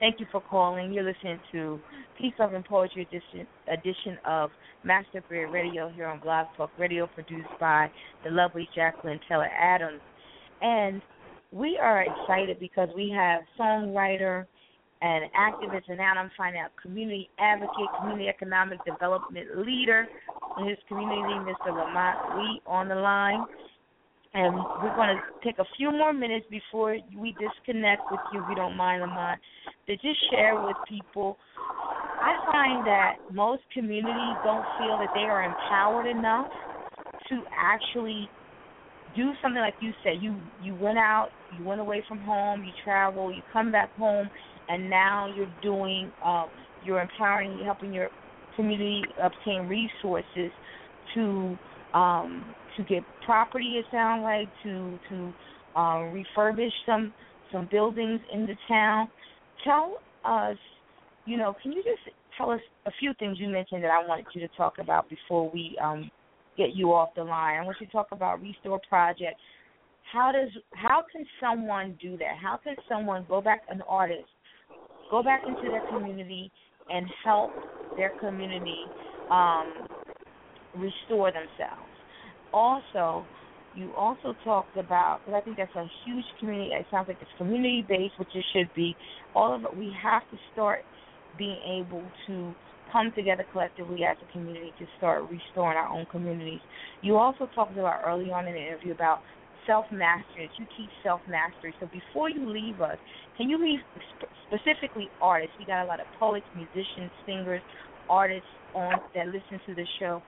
thank you for calling. You're listening to Peace, Love, and Poetry edition, edition of Master Griot Radio here on Blog Talk Radio, produced by the lovely Jacqueline Taylor Adams. And we are excited because we have songwriter and activist, and now I'm finding out community advocate, community economic development leader in his community, Mr. Lamont Wheat, on the line. And we're going to take a few more minutes before we disconnect with you, if you don't mind, Lamont, to just share with people. I find that most communities don't feel that they are empowered enough to actually do something like you said. You you went out, you went away from home, you travel, you come back home, and now you're doing, uh, you're empowering, you're helping your community obtain resources to um, to get property. It sounds like to to uh, refurbish some some buildings in the town. Tell us, you know, can you just tell us a few things you mentioned that I wanted you to talk about before we um, get you off the line? I want you to talk about Restore Project. How does how can someone do that? How can someone go back an artist go back into their community and help their community um, restore themselves. Also, you also talked about because I think that's a huge community. It sounds like it's community based, which it should be. All of it. We have to start being able to come together collectively as a community to start restoring our own communities. You also talked about early on in the interview about self mastery. That you teach self mastery. So before you leave us, can you leave specifically artists? We got a lot of poets, musicians, singers, artists on that listen to the show.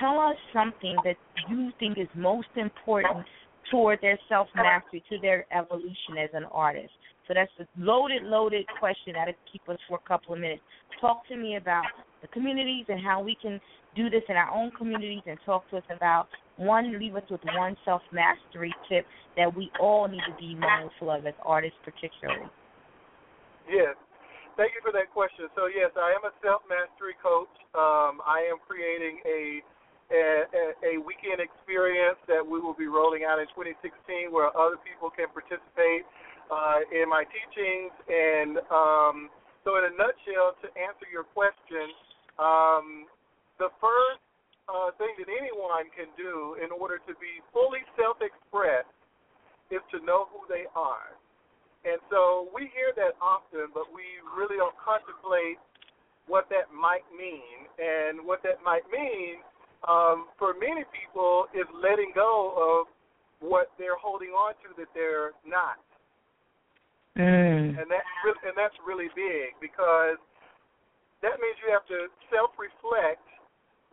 Tell us something that you think is most important toward their self mastery, to their evolution as an artist. So that's a loaded, loaded question that'll keep us for a couple of minutes. Talk to me about the communities and how we can do this in our own communities and talk to us about one, leave us with one self mastery tip that we all need to be mindful of as artists, particularly. Yes. Thank you for that question. So yes, I am a self mastery coach. Um, I am creating a, a a weekend experience that we will be rolling out in 2016, where other people can participate uh, in my teachings. And um, so, in a nutshell, to answer your question, um, the first uh, thing that anyone can do in order to be fully self-expressed is to know who they are. And so we hear that often, but we really don't contemplate what that might mean. And what that might mean um, for many people is letting go of what they're holding on to that they're not. Mm. And that's really, and that's really big because that means you have to self-reflect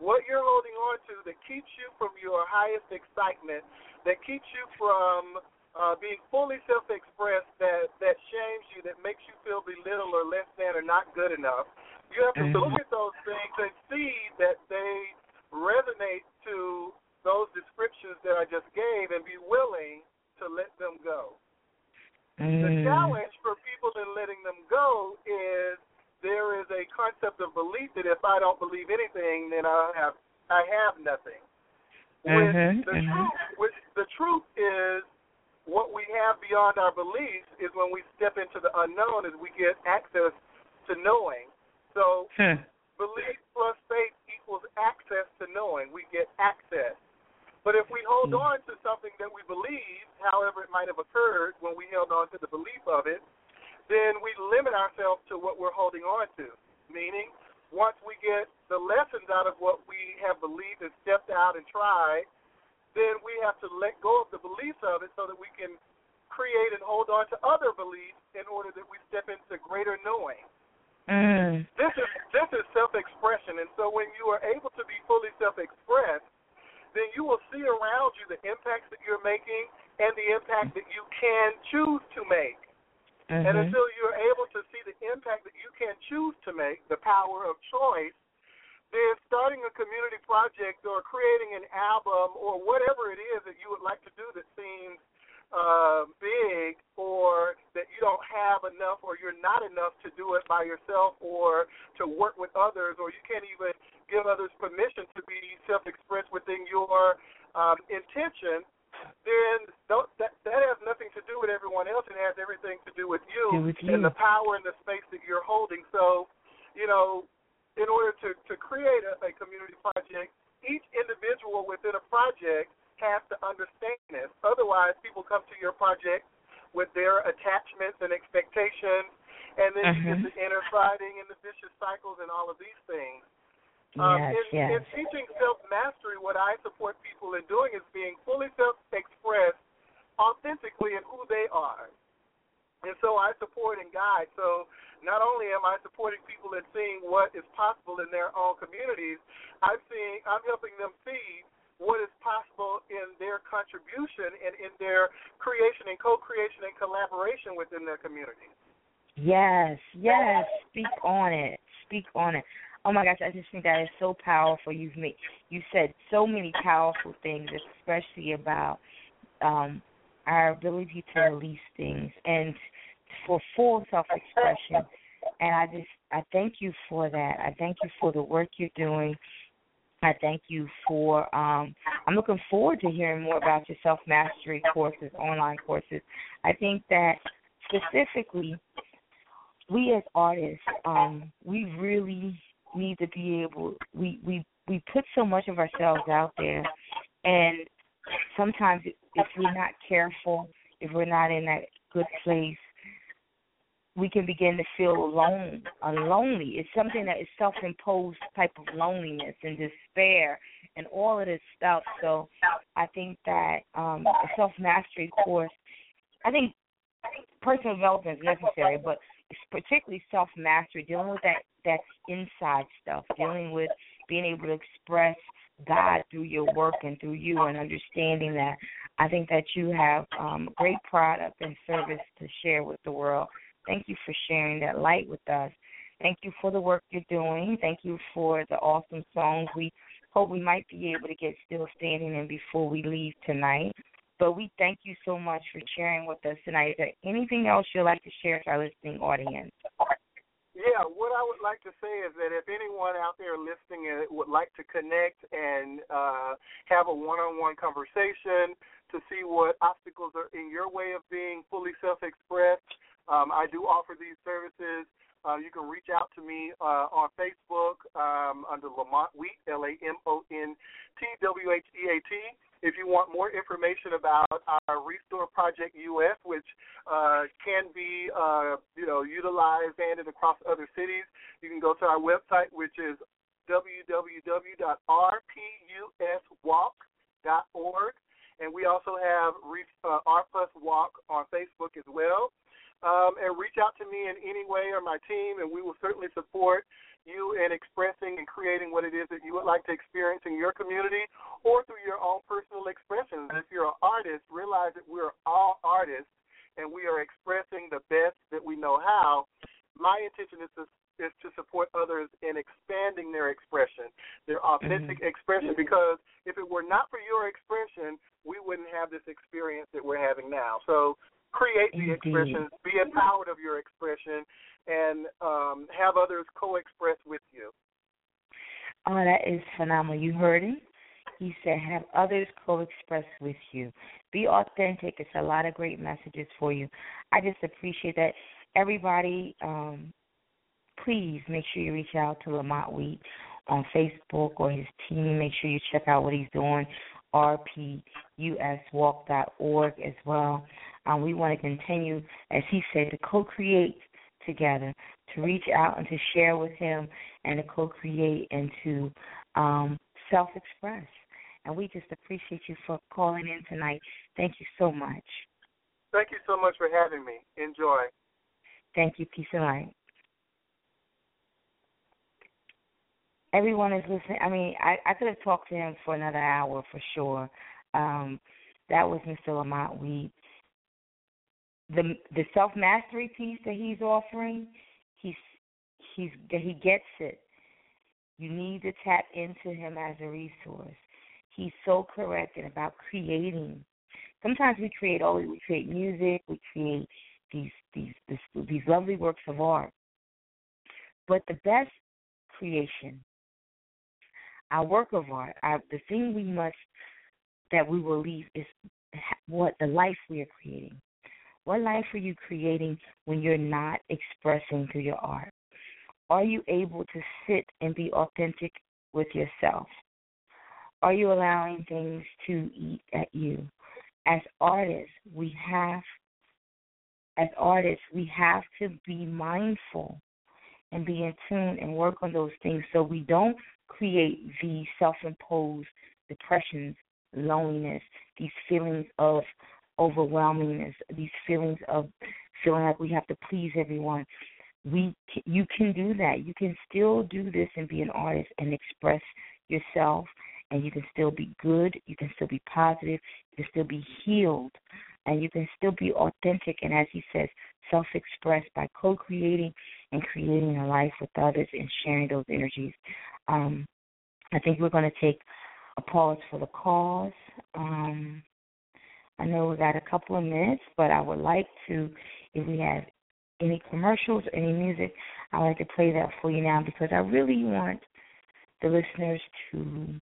what you're holding on to that keeps you from your highest excitement, that keeps you from uh, being fully self-expressed that that shames you, that makes you feel belittled or less than or not good enough. You have to mm-hmm. look at those things and see that they resonate to those descriptions that I just gave, and be willing to let them go. Mm. The challenge for people in letting them go is there is a concept of belief that if I don't believe anything, then I have I have nothing. Mm-hmm, the mm-hmm. truth, which the truth is what we have beyond our beliefs is when we step into the unknown as we get access to knowing. So hmm. belief plus faith equals access to knowing. We get access. But if we hold Mm. on to something that we believe, however it might have occurred when we held on to the belief of it, then we limit ourselves to what we're holding on to. Meaning, once we get the lessons out of what we have believed and stepped out and tried, then we have to let go of the beliefs of it so that we can create and hold on to other beliefs in order that we step into greater knowing. Mm. This is this is self-expression, and so when you are able to be fully self-expressed, then you will see around you the impacts that you're making and the impact that you can choose to make. And Mhm. until you're able to see the impact that you can choose to make, the power of choice, then starting a community project or creating an album or whatever it is that you would like to do that seems uh, big or that you don't have enough or you're not enough to do it by yourself or to work with others or you can't even give others permission to be self-expressed within your um, intention, then don't, that that has nothing to do with everyone else. It has everything to do with you, with you. and the power and the space that you're holding. So, you know, in order to to create a, a community project, each individual within a project has to understand this. Otherwise, people come to your project with their attachments and expectations, and then you Mhm. get the inner fighting and the vicious cycles and all of these things. Um, Yes, in, yes. in teaching self mastery, what I support people in doing is being fully self expressed authentically in who they are. And so I support and guide. So not only am I supporting people in seeing what is possible in their own communities, I'm seeing I'm helping them see what is possible in their contribution and in their creation and co-creation and collaboration within their community. Yes, yes. Speak on it. Speak on it. Oh my gosh, I just think that is so powerful. You've made you said so many powerful things, especially about um our ability to release things and for full self expression. And I just I thank you for that. I thank you for the work you're doing. I thank you for um I'm looking forward to hearing more about your self mastery courses, online courses. I think that specifically we as artists, um, we really need to be able we we we put so much of ourselves out there and sometimes if we're not careful, if we're not in that good place, we can begin to feel alone, uh, lonely. It's something that is self-imposed type of loneliness and despair and all of this stuff. So I think that um, a self-mastery course, I think personal development is necessary, but particularly self-mastery, dealing with that that inside stuff, dealing with being able to express God through your work and through you, and understanding that. I think that you have um, great product and service to share with the world. Thank you for sharing that light with us. Thank you for the work you're doing. Thank you for the awesome songs. We hope we might be able to get still standing in before we leave tonight. But we thank you so much for sharing with us tonight. Is there anything else you'd like to share with our listening audience? Yeah, what I would like to say is that if anyone out there listening would like to connect and uh, have a one-on-one conversation to see what obstacles are in your way of being fully self-expressed, um, I do offer these services. Uh, you can reach out to me uh, on Facebook um, under Lamont Wheat, L A M O N T W H E A T. If you want more information about our Restore Project US, which uh, can be uh, you know utilized and across other cities, you can go to our website, which is www.rpuswalk.org, and we also have uh, R Plus Walk on Facebook as well. Um, and reach out to me in any way or my team, and we will certainly support you in expressing and creating what it is that you would like to experience in your community or through your own personal expression. And if you're an artist, realize that we're all artists and we are expressing the best that we know how. My intention is to is to support others in expanding their expression, their authentic Mhm. expression. Because if it were not for your expression, we wouldn't have this experience that we're having now. So create the Indeed. expressions, be empowered of your expression, and um, have others co-express with you. Oh, that is phenomenal. You heard him. He said, have others co express with you. Be authentic. It's a lot of great messages for you. I just appreciate that. Everybody, um, please make sure you reach out to Lamont Wheat on Facebook or his team. Make sure you check out what he's doing rpuswalk.org as well. Um, we want to continue, as he said, to co-create together, to reach out and to share with him, and to co-create and to um, self-express. And we just appreciate you for calling in tonight. Thank you so much. Thank you so much for having me. Enjoy. Thank you. Peace and light. Everyone is listening. I mean, I, I could have talked to him for another hour for sure. Um, that was Mr. Lamont Wheat. The the self mastery piece that he's offering, he's he's he gets it. You need to tap into him as a resource. He's so correct in about creating. Sometimes we create all we create music, we create these these this, these lovely works of art. But the best creation, our work of art, our, the thing we must that we will leave is what the life we are creating. What life are you creating when you're not expressing through your art? Are you able to sit and be authentic with yourself? Are you allowing things to eat at you? As artists, we have as artists, we have to be mindful and be in tune and work on those things so we don't create these self imposed depressions, loneliness, these feelings of overwhelmingness, these feelings of feeling like we have to please everyone. We you can do that. You can still do this and be an artist and express yourself and you can still be good, you can still be positive, you can still be healed and you can still be authentic and as he says self expressed by co creating and creating a life with others and sharing those energies um, i think we're going to take a pause for the cause um, i know we got a couple of minutes but i would like to if we have any commercials or any music i would like to play that for you now because i really want the listeners to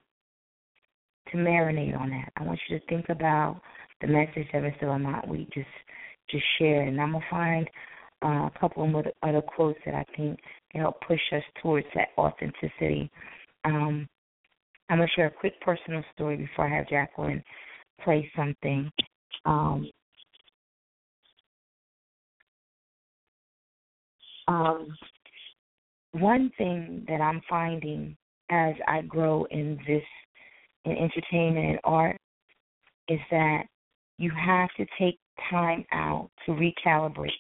to marinate on that. I want you to think about the message that Mr. Lamont we just just shared, and I'm gonna find uh, a couple of other quotes that I think can help push us towards that authenticity. Um, I'm gonna share a quick personal story before I have Jacqueline play something. Um, um, one thing that I'm finding as I grow in this in entertainment and art is that you have to take time out to recalibrate.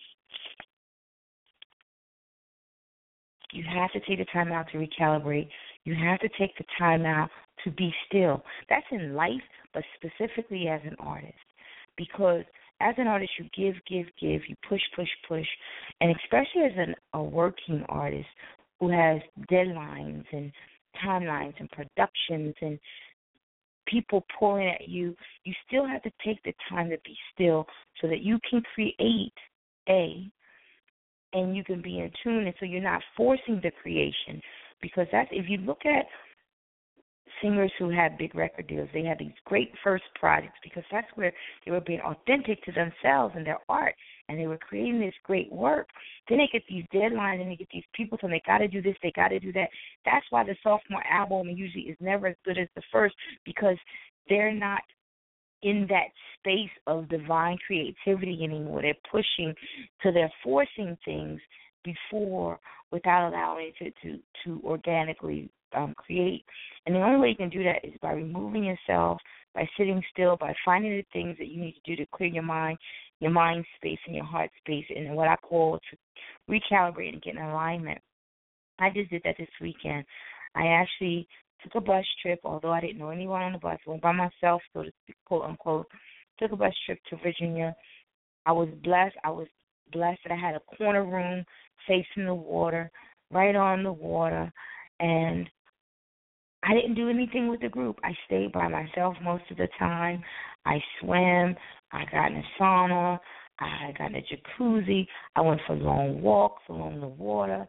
You have to take the time out to recalibrate. You have to take the time out to be still. That's in life, but specifically as an artist. Because as an artist, you give, give, give, you push, push, push. And especially as an, a working artist who has deadlines and timelines and productions and people pulling at you, you still have to take the time to be still so that you can create a and you can be in tune and so you're not forcing the creation because that's if you look at singers who have big record deals, they have these great first projects because that's where they were being authentic to themselves and their art and they were creating this great work. Then they get these deadlines and they get these people saying they got to do this, they got to do that. That's why the sophomore album usually is never as good as the first because they're not in that space of divine creativity anymore. They're pushing, so they're forcing things before without allowing it to to, to organically um, create. And the only way you can do that is by removing yourself, by sitting still, by finding the things that you need to do to clear your mind, your mind space and your heart space, and what I call to recalibrate and get in alignment. I just did that this weekend. I actually took a bus trip, although I didn't know anyone on the bus. I went by myself, so to speak, quote unquote. Took a bus trip to Virginia. I was blessed. I was blessed that I had a corner room facing the water, right on the water, and I didn't do anything with the group. I stayed by myself most of the time. I swam. I got in a sauna. I got in a jacuzzi. I went for long walks along the water.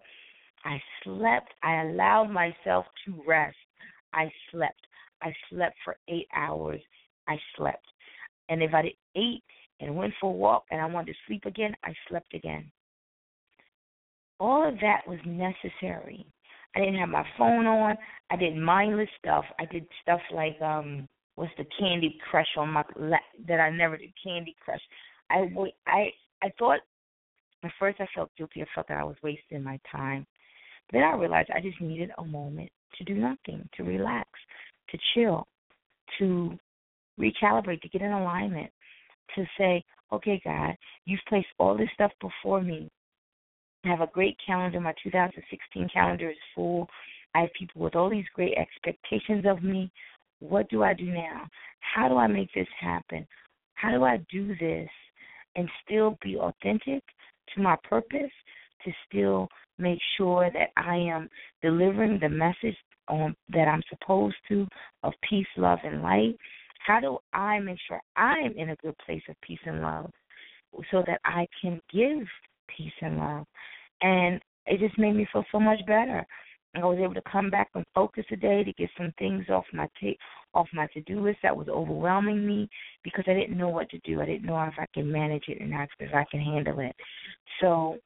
I slept. I allowed myself to rest. I slept. I slept for eight hours. I slept. And if I ate and went for a walk and I wanted to sleep again, I slept again. All of that was necessary I didn't have my phone on. I did mindless stuff. I did stuff like um was the Candy Crush on my that I never did Candy Crush. I I I thought at first I felt guilty. I felt that I was wasting my time. Then I realized I just needed a moment to do nothing, to relax, to chill, to recalibrate, to get in alignment, to say, okay, God, you've placed all this stuff before me. I have a great calendar. My 2016 calendar is full. I have people with all these great expectations of me. What do I do now? How do I make this happen? How do I do this and still be authentic to my purpose, to still make sure that I am delivering the message on, that I'm supposed to of peace, love, and light? How do I make sure I'm in a good place of peace and love so that I can give peace and love? And it just made me feel so much better. I was able to come back and focus today to get some things off my ta- off my to do list that was overwhelming me because I didn't know what to do. I didn't know if I can manage it and if I can handle it. So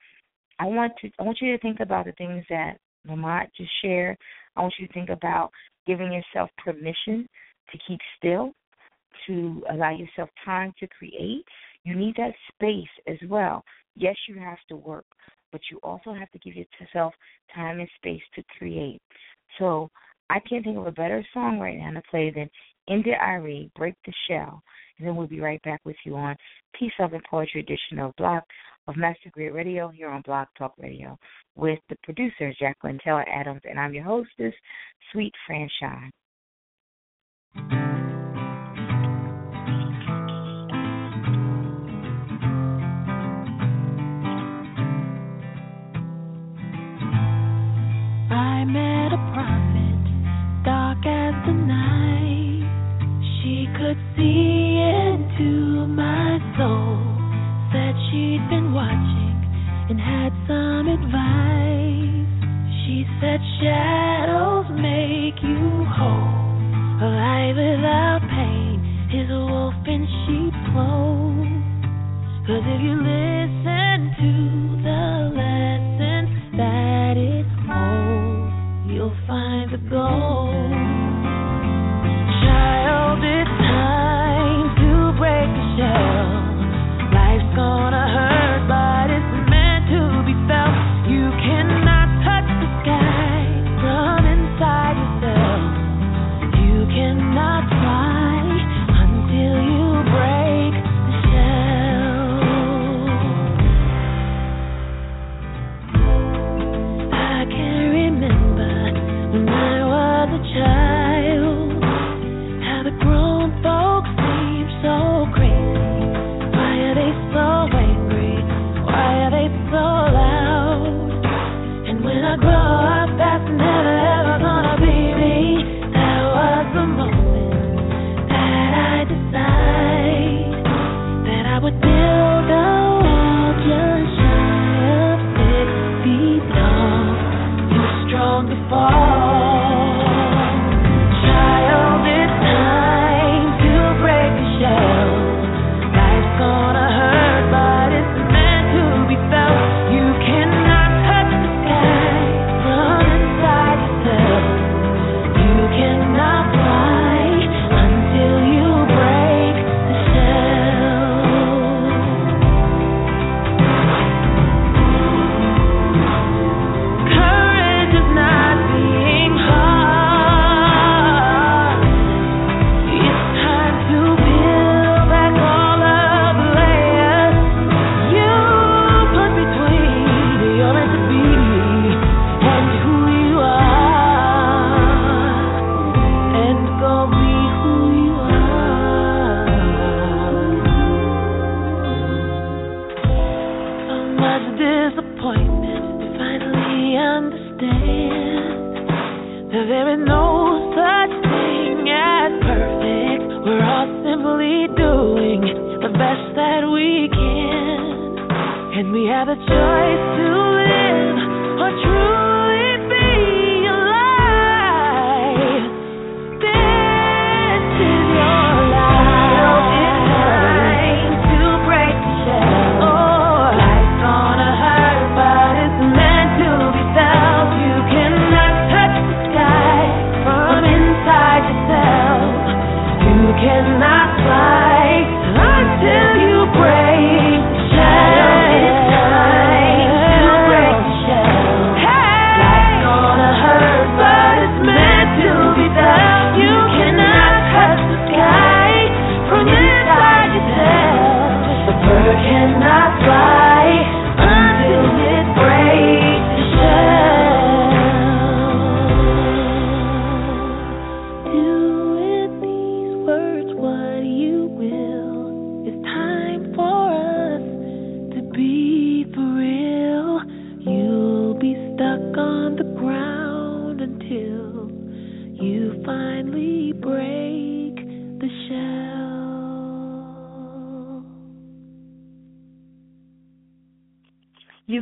I want to I want you to think about the things that Lamont just shared. I want you to think about giving yourself permission to keep still, to allow yourself time to create. You need that space as well. Yes, you have to work, but you also have to give yourself time and space to create. So I can't think of a better song right now to play than India.Arie, Break the Shell. And then we'll be right back with you on Peace, Love, and Poetry edition of Block of Master Griot Radio here on Blog Talk Radio with the producer, Jacqueline Taylor Adams, and I'm your hostess, Suite Franchon. Could see into my soul. Said she'd been watching and had some advice. She said shadows make you whole. A life without pain is a wolf in sheep's clothes. Cause if you listen to the lessons that it holds, you'll find the gold.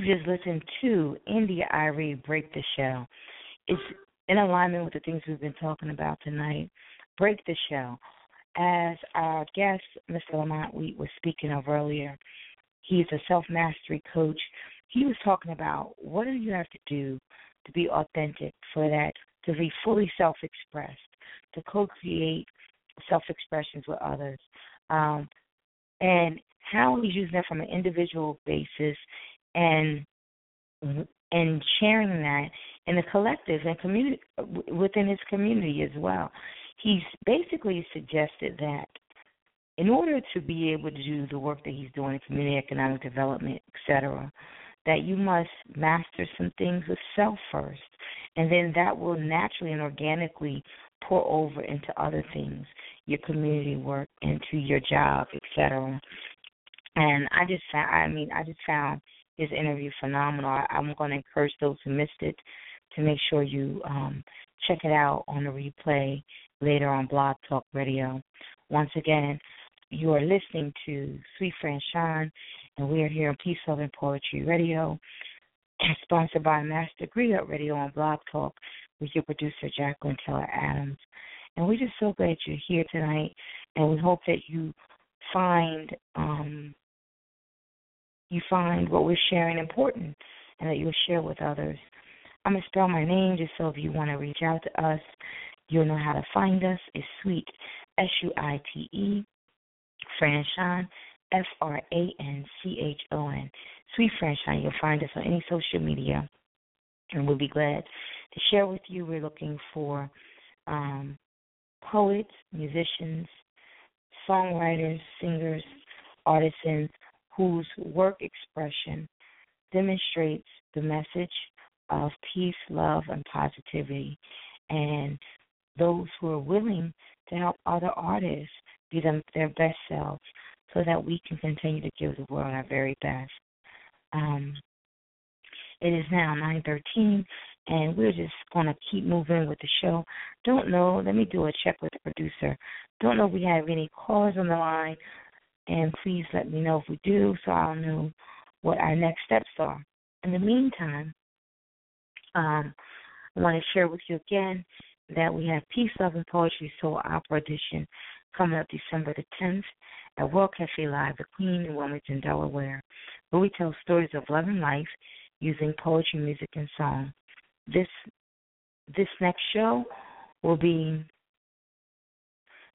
Listen to India.Arie Break the Shell. It's in alignment with the things we've been talking about tonight. Break the shell. As our guest, Mr. Lamont Wheat, was speaking of earlier, he's a self mastery coach. He was talking about what do you have to do to be authentic for that, to be fully self expressed, to co create self expressions with others. Um, and how he's using that from an individual basis and and sharing that in the collective and community within his community as well. He's basically suggested that in order to be able to do the work that he's doing in community economic development, etc., that you must master some things with self first, and then that will naturally and organically pour over into other things, your community work, into your job, etc. And I just found, I mean, I just found his interview phenomenal. I, I'm going to encourage those who missed it to make sure you um, check it out on the replay later on Blog Talk Radio. Once again, you are listening to Sweet Friend Sean, and we are here on Peace, Love, and Poetry Radio, sponsored by Master Griot Radio on Blog Talk with your producer, Jacqueline Taylor Adams. And we're just so glad you're here tonight, and we hope that you find um, you find what we're sharing important and that you'll share with others. I'm going to spell my name just so if you want to reach out to us, you'll know how to find us. It's Suite, S U I T E, Franchon, F R A N C H O N. Suite Franchon. You'll find us on any social media, and we'll be glad to share with you. We're looking for um, poets, musicians, songwriters, singers, artisans whose work expression demonstrates the message of peace, love, and positivity, and those who are willing to help other artists be them, their best selves so that we can continue to give the world our very best. Um, it is now 9:13, and we're just going to keep moving with the show. Don't know. Let me do a check with the producer. Don't know if we have any callers on the line and please let me know if we do so I'll know what our next steps are. In the meantime, um, I want to share with you again that we have Peace, Love, and Poetry Soul Opera Edition coming up December the 10th at World Cafe Live, the Queen in Wilmington, Delaware, where we tell stories of love and life using poetry, music, and song. This this next show will be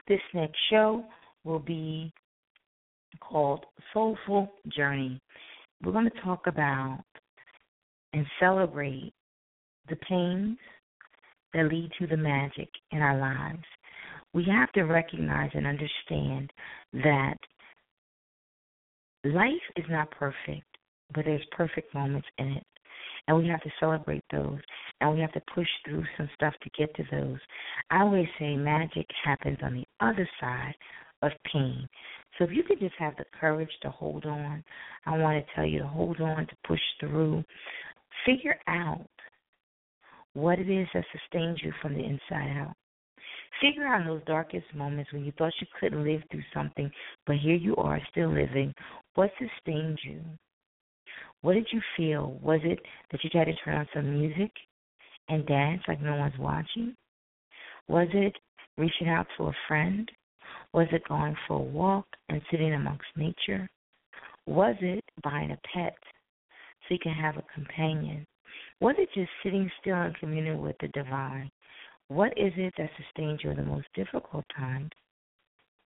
this next show will be called Soulful Journey. We're going to talk about and celebrate the pains that lead to the magic in our lives. We have to recognize and understand that life is not perfect, but there's perfect moments in it. And we have to celebrate those. And we have to push through some stuff to get to those. I always say magic happens on the other side of pain. So if you could just have the courage to hold on, I want to tell you to hold on, to push through. Figure out what it is that sustains you from the inside out. Figure out those darkest moments when you thought you couldn't live through something, but here you are still living. What sustained you? What did you feel? Was it that you tried to turn on some music and dance like no one's watching? Was it reaching out to a friend? Was it going for a walk and sitting amongst nature? Was it buying a pet so you can have a companion? Was it just sitting still and communing with the divine? What is it that sustains you in the most difficult times?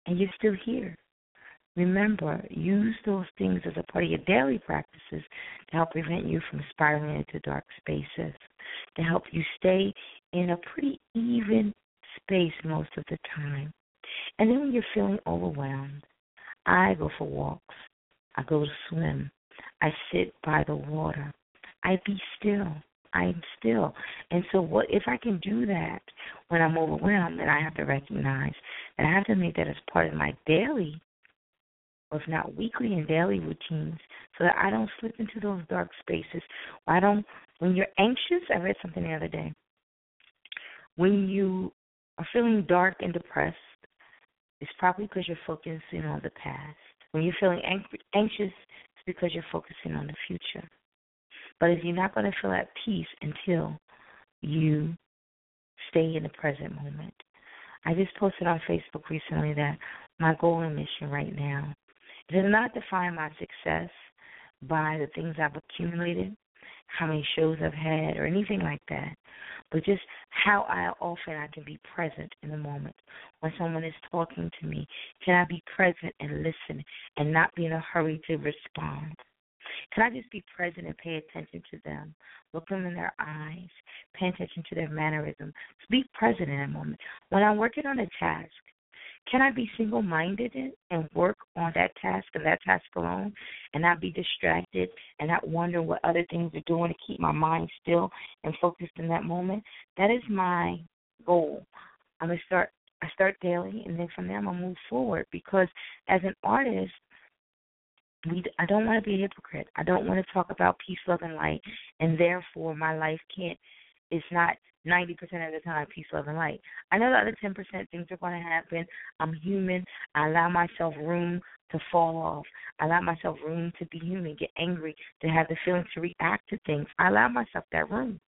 And you're still here. Remember, use those things as a part of your daily practices to help prevent you from spiraling into dark spaces, to help you stay in a pretty even space most of the time. And then when you're feeling overwhelmed, I go for walks. I go to swim. I sit by the water. I be still. I'm still. And so what if I can do that when I'm overwhelmed, then I have to recognize that I have to make that as part of my daily or if not weekly and daily routines so that I don't slip into those dark spaces. I don't when you're anxious, I read something the other day. When you are feeling dark and depressed, it's probably because you're focusing on the past. When you're feeling anxious, it's because you're focusing on the future. But if you're not going to feel at peace until you stay in the present moment. I just posted on Facebook recently that my goal and mission right now is not define my success by the things I've accumulated, how many shows I've had, or anything like that, but just how I often I can be present in the moment. When someone is talking to me, can I be present and listen and not be in a hurry to respond? Can I just be present and pay attention to them? Look them in their eyes, pay attention to their mannerisms. Be present in a moment. When I'm working on a task, can I be single minded and work on that task and that task alone and not be distracted and not wonder what other things are doing to keep my mind still and focused in that moment? That is my goal. I'm gonna start I start daily and then from there I'm gonna move forward because as an artist we I don't want to be a hypocrite. I don't want to talk about peace, love, and light, and therefore my life can't. It's not ninety percent of the time peace, love, and light. I know the other ten percent things are going to happen. I'm human. I allow myself room to fall off. I allow myself room to be human, get angry, to have the feeling to react to things. I allow myself that room.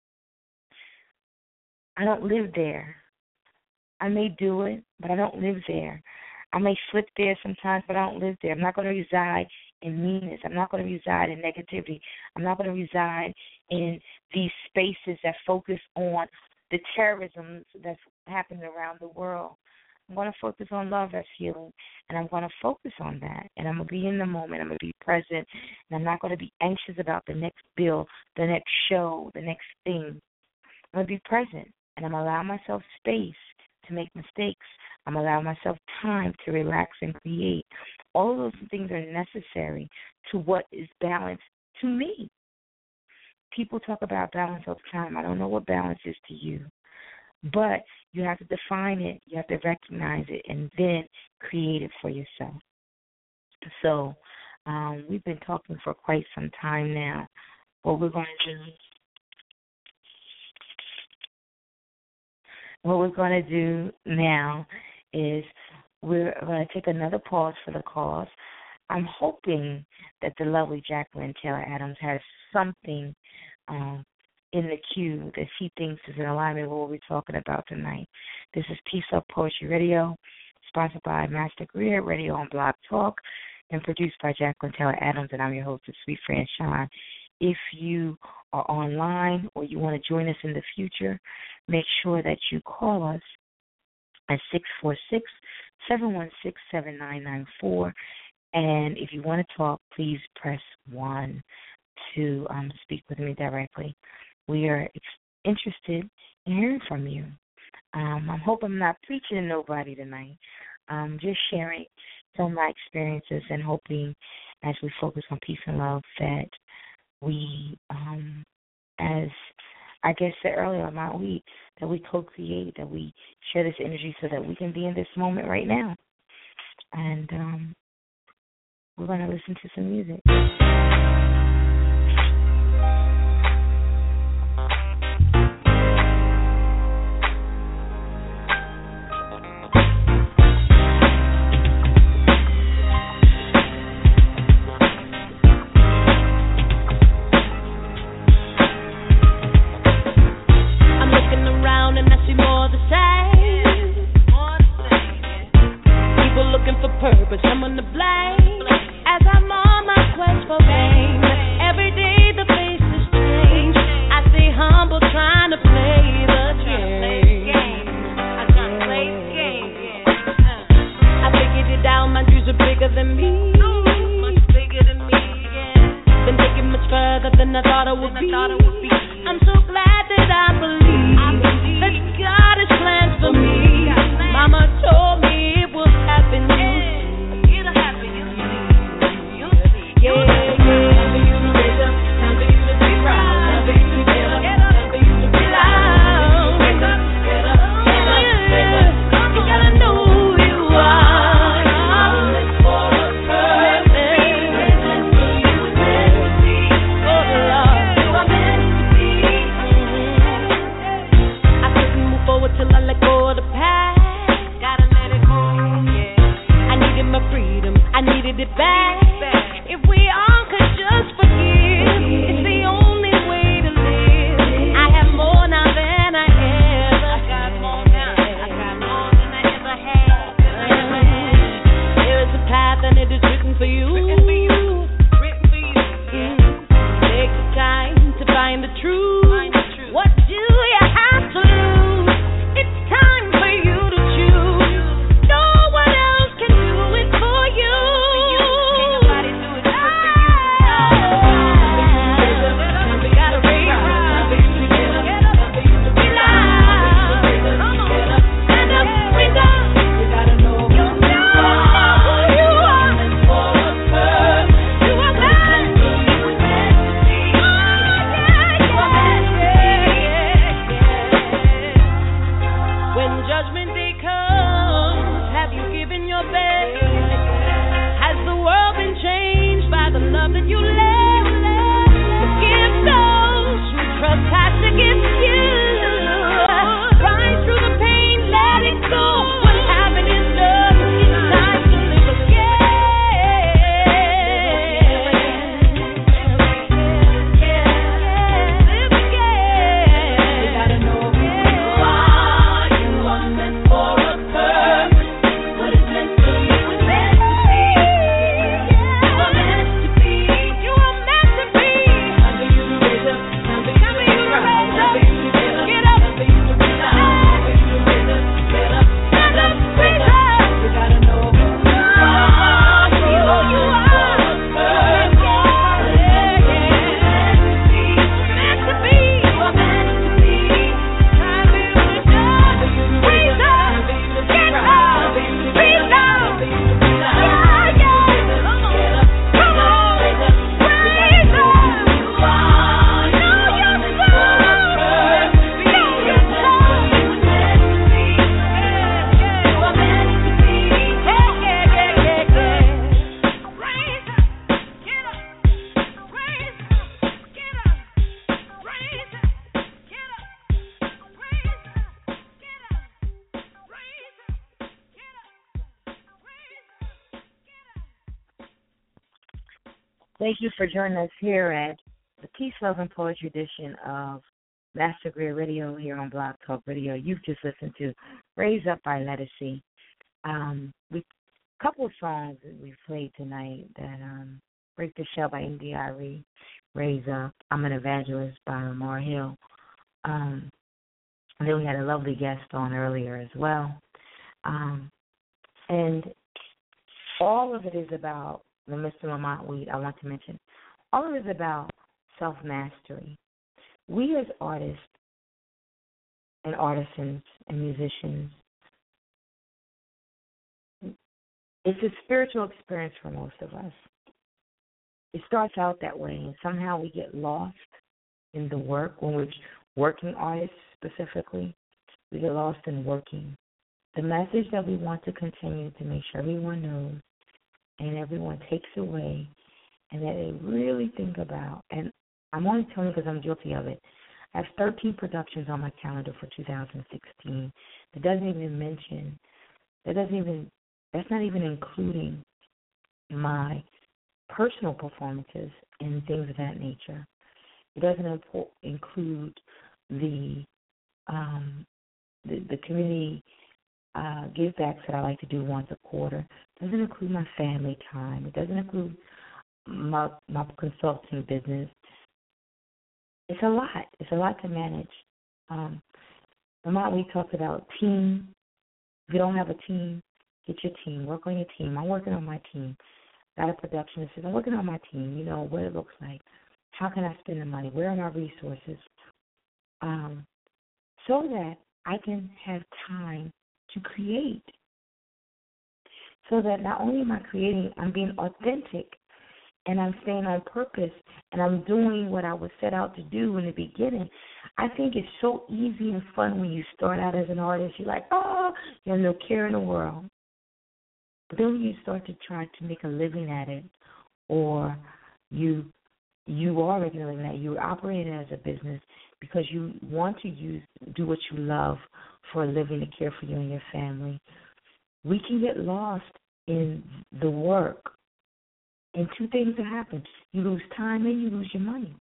I don't live there. I may do it, but I don't live there. I may slip there sometimes, but I don't live there. I'm not going to reside in meanness. I'm not going to reside in negativity. I'm not going to reside in these spaces that focus on the terrorism that's happening around the world. I'm going to focus on love as healing, and I'm going to focus on that. And I'm going to be in the moment. I'm going to be present, and I'm not going to be anxious about the next bill, the next show, the next thing. I'm going to be present, and I'm going to allow myself space to make mistakes. I'm allow myself time to relax and create. All of those things are necessary to what is balanced to me. People talk about balance all the time. I don't know what balance is to you. But you have to define it, you have to recognize it, and then create it for yourself. So, um, we've been talking for quite some time now. What we're going to do what we're going to do now is we're going to take another pause for the cause. I'm hoping that the lovely Jacqueline Taylor Adams has something um, in the queue that she thinks is in alignment with what we're talking about tonight. This is Peace Love Poetry Radio, sponsored by Master Griot Radio on Blog Talk, and produced by Jacqueline Taylor Adams, and I'm your host, Sweet Friend Sean. If you are online or you want to join us in the future, make sure that you call us at 646 716 7994. And if you want to talk, please press 1 to um, speak with me directly. We are ex- interested in hearing from you. Um, I hope I'm not preaching to nobody tonight. Um, just sharing some of my experiences and hoping as we focus on peace and love that we, um, as I guess said earlier my week, that we co-create, that we share this energy so that we can be in this moment right now. And um, we're going to listen to some music. For joining us here at the Peace, Love, and Poetry edition of Master Griot Radio here on Blog Talk Radio. You've just listened to Raise Up by Lettucey. Um, we a couple of songs that we played tonight that um Break the Shell by India.Arie, Raise Up, I'm an Evangelist by Lamar Hill. Um and then we had a lovely guest on earlier as well. Um and all of it is about the Mr. Lamont Wheat, I want to mention. All of it is about self mastery. We as artists and artisans and musicians it's a spiritual experience for most of us. It starts out that way, and somehow we get lost in the work when we're working artists specifically. We get lost in working. The message that we want to continue to make sure everyone knows and everyone takes away, and that they really think about. And I'm only telling you because I'm guilty of it. I have 13 productions on my calendar for 2016. That doesn't even mention. That doesn't even that's not even including my personal performances and things of that nature. It doesn't include the um, the, the community uh, give backs that I like to do once a quarter. It doesn't include my family time. It doesn't include my my consulting business. It's a lot. It's a lot to manage. Um, amount we talked about team. If you don't have a team, Get your team. Work on your team. I'm working on my team. Got a production assistant. I'm working on my team. You know what it looks like. How can I spend the money? Where are my resources? Um, so that I can have time to create. So that not only am I creating, I'm being authentic and I'm staying on purpose and I'm doing what I was set out to do in the beginning. I think it's so easy and fun when you start out as an artist. You're like, oh, you have no care in the world. But then you start to try to make a living at it, or you you are making a living at it, you're operating as a business because you want to use do what you love for a living to care for you and your family. We can get lost in the work, and two things that happen: you lose time and you lose your money.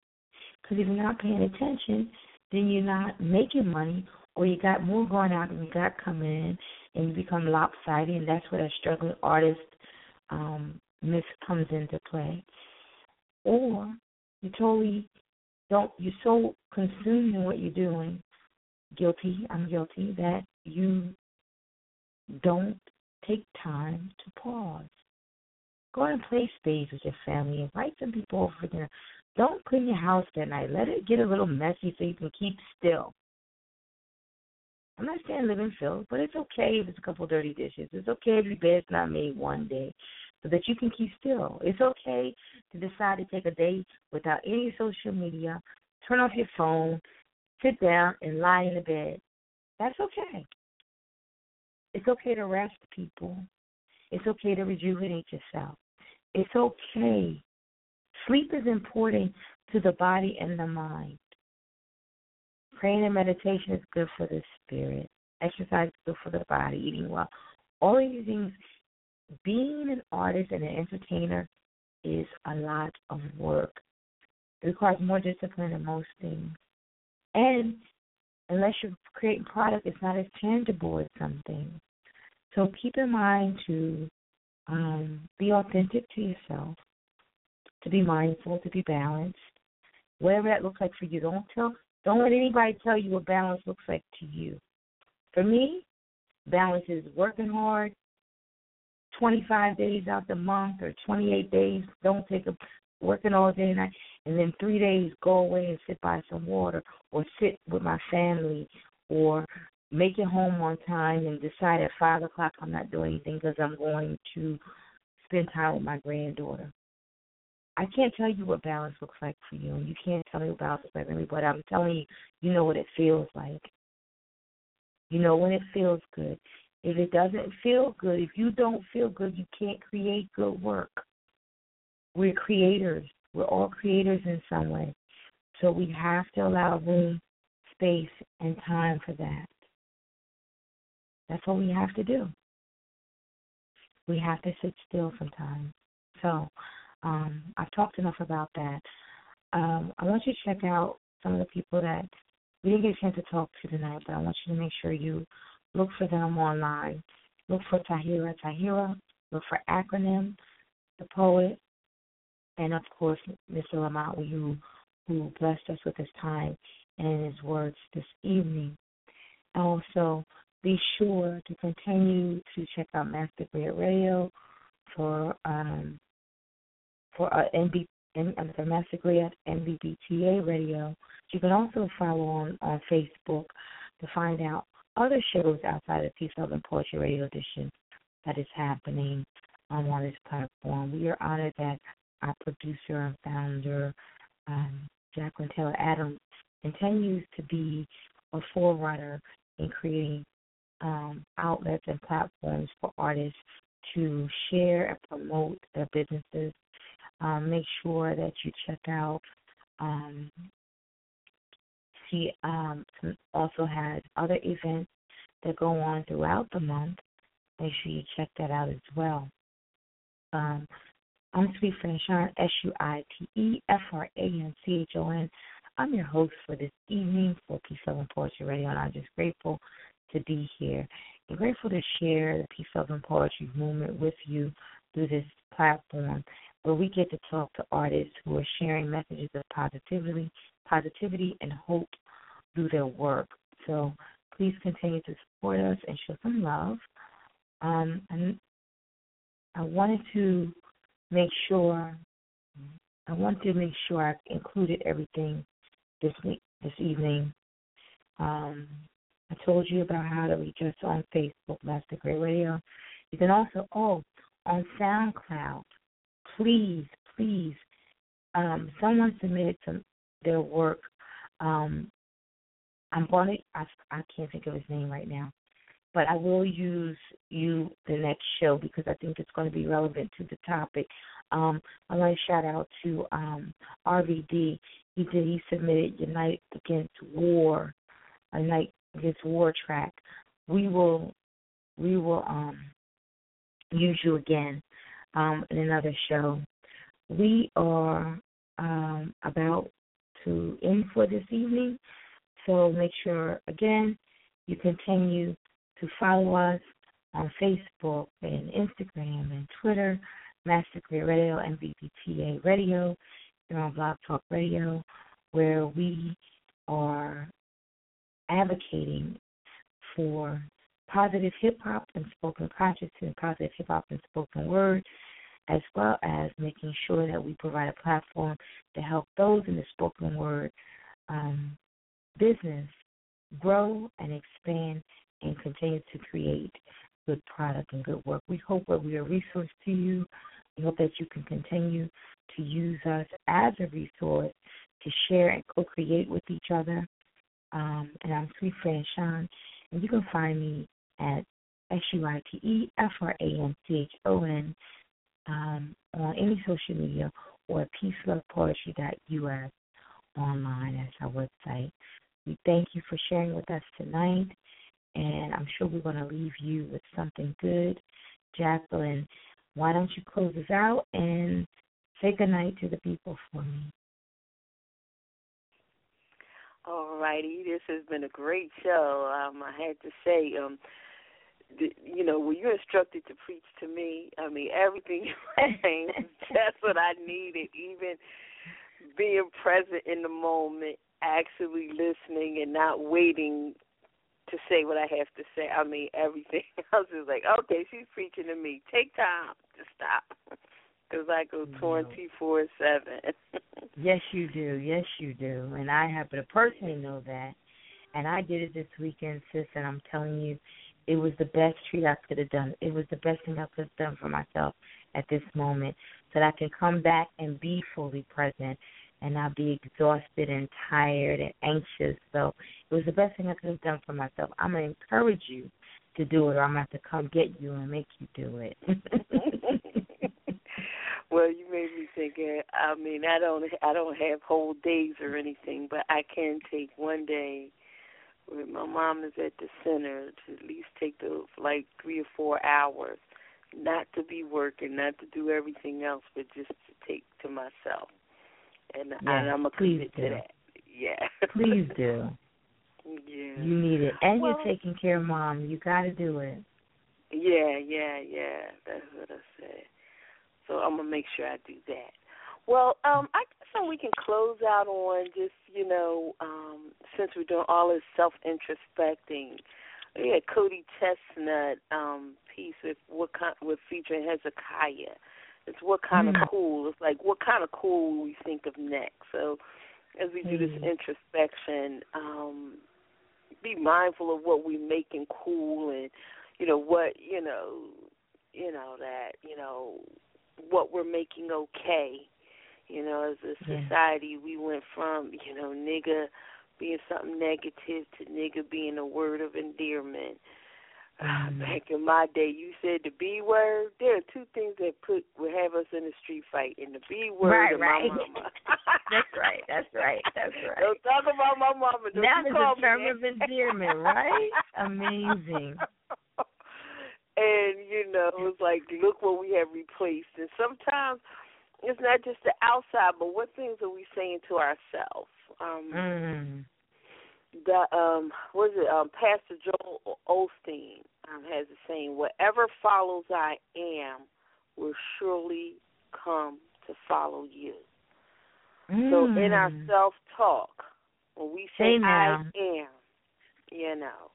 Because if you're not paying attention, then you're not making money, or you got more going out than you got coming in, and you become lopsided, and that's where a struggling artist um, miss comes into play. Or you totally don't, you're so consumed in what you're doing, guilty, I'm guilty, that you don't take time to pause. Go and play spades with your family. Invite some people over for dinner. Don't clean your house that night. Let it get a little messy so you can keep still. I'm not saying live in filth, but it's okay if it's a couple dirty dishes. It's okay if your bed's not made one day, so that you can keep still. It's okay to decide to take a day without any social media, turn off your phone, sit down, and lie in the bed. That's okay. It's okay to rest, people. It's okay to rejuvenate yourself. It's okay. Sleep is important to the body and the mind. Praying and meditation is good for the spirit. Exercise is good for the body. Eating well. All of these things. Being an artist and an entertainer is a lot of work. It requires more discipline than most things. And unless you're creating product, it's not as tangible as something. So keep in mind to um, be authentic to yourself, to be mindful, to be balanced. Whatever that looks like for you, don't tell don't let anybody tell you what balance looks like to you. For me, balance is working hard, 25 days out the month or 28 days. Don't take a working all day and night, and then three days go away and sit by some water or sit with my family or make it home on time and decide at five o'clock I'm not doing anything because I'm going to spend time with my granddaughter. I can't tell you what balance looks like for you, and you can't tell me what balance looks like for me, but I'm telling you, you know what it feels like. You know when it feels good. If it doesn't feel good, if you don't feel good, you can't create good work. We're creators. We're all creators in some way. So we have to allow room, space, and time for that. That's what we have to do. We have to sit still sometimes. So Um, I've talked enough about that. Um, I want you to check out some of the people that we didn't get a chance to talk to tonight, but I want you to make sure you look for them online. Look for Tahira Tahira. Look for Acronym, the poet, and of course Mr. Lamont, who who blessed us with his time and his words this evening. And Also, be sure to continue to check out Master Griot Radio for um, for uh, NB, uh, for Master Griot NBBTA Radio. You can also follow on on Facebook to find out other shows outside of Peace, Love, and Poetry Radio Edition that is happening um, on this platform. We are honored that our producer and founder, um, Jacqueline Taylor Adams, continues to be a forerunner in creating um, outlets and platforms for artists to share and promote their businesses. Um, make sure that you check out. Um, she um, also has other events that go on throughout the month. Make sure you check that out as well. Um, I'm Suite Franchon, S U I T E F R A N C H O N. I'm your host for this evening for Peace, Love, and Poetry Radio, and I'm just grateful to be here and grateful to share the Peace, Love, and Poetry movement with you through this platform where we get to talk to artists who are sharing messages of positivity, positivity and hope through their work. So please continue to support us and show some love. Um, and I wanted to make sure I wanted to make sure I included everything this week this evening. Um, I told you about how to reach us on Facebook, Master Griot Radio. You can also oh on SoundCloud. Please, please, um, someone submitted some their work. Um, I'm going to I, I can't think of his name right now but I will use you the next show because I think it's going to be relevant to the topic. Um, I want to shout out to um, RVD. He did. He submitted "Unite Against War," a night against war track. We will, we will um, use you again um, in another show. We are um, about to end for this evening, so make sure again you continue to follow us on Facebook and Instagram and Twitter, Master Griot Radio and BBTA Radio. You're on Blog Talk Radio, where we are advocating for positive hip hop and spoken consciousness, positive hip hop and spoken word, as well as making sure that we provide a platform to help those in the spoken word um, business grow and expand and continue to create good product and good work. We hope that we are a resource to you. We hope that you can continue to use us as a resource to share and co create with each other. Um, and I'm Suite Franchon, and you can find me at S U I T E F R A N C H O N um, on any social media or peacelovepoetry.us online as our website. We thank you for sharing with us tonight and I'm sure we're going to leave you with something good. Jacqueline, why don't you close us out and say goodnight to the people for me? All righty, this has been a great show. Um, I had to say, um, the, you know, when you're instructed to preach to me, I mean, everything (laughs) you that's what I needed. Even being present in the moment, actually listening, and not waiting to say what I have to say. I mean, everything (laughs) else is like, okay, she's preaching to me. Take time to stop. Because I go 24 7. (laughs) yes, you do. Yes, you do. And I happen to personally know that. And I did it this weekend, sis, and I'm telling you, it was the best treat I could have done. It was the best thing I could have done for myself at this moment so that I can come back and be fully present and not be exhausted and tired and anxious. So it was the best thing I could have done for myself. I'm gonna encourage you to do it, or I'm gonna have to come get you and make you do it. (laughs) well, you made me think. Eh, I mean, I don't, I don't have whole days or anything, but I can take one day where my mom is at the center to at least take those like three or four hours not to be working, not to do everything else, but just to take to myself. And, Yes, and I'm a please commit do. to that. (laughs) Yeah. Please do. yeah. You need it, and Well- you're taking care of mom. You got to do it. Yeah, yeah, yeah. That's what I said. So I'm gonna make sure I do that. Well, um, I guess so we can close out on just you know, um, since we're doing all this self introspecting. We had Cody ChesnuTT um piece with what kind with featuring Hezekiah. It's what kind Mm. of cool. It's like what kind of cool we think of next. So as we do this Mm. introspection, um, be mindful of what we making cool and you know what you know you know that you know what we're making okay you know as a Yeah. society we went from you know nigga being something negative to nigga being a word of endearment Mhm. back in my day you said the b word there are two things that put would have us in a street fight and the b word Right, and right. my mama (laughs) (laughs) That's right. That's right. That's right. don't talk about my mama don't Now call a term me of endearment, right? Amazing. (laughs) and you know, it's like look what we have replaced. And sometimes it's not just the outside, but what things are we saying to ourselves? Um Mm. the um what is it, um Pastor Joel Osteen um has a saying, Whatever follows I am will surely come to follow you. So in our Mm. self talk, when we say Say I am, you know,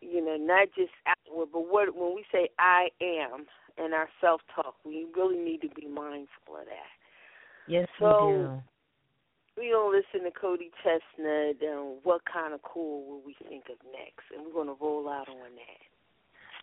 you know, not just outward, but what when we say I am in our self talk, we really need to be mindful of that. Yes, So- we do. We don't listen to Cody ChesnuTT and what kind of cool will we think of next, and we're going to roll out on that.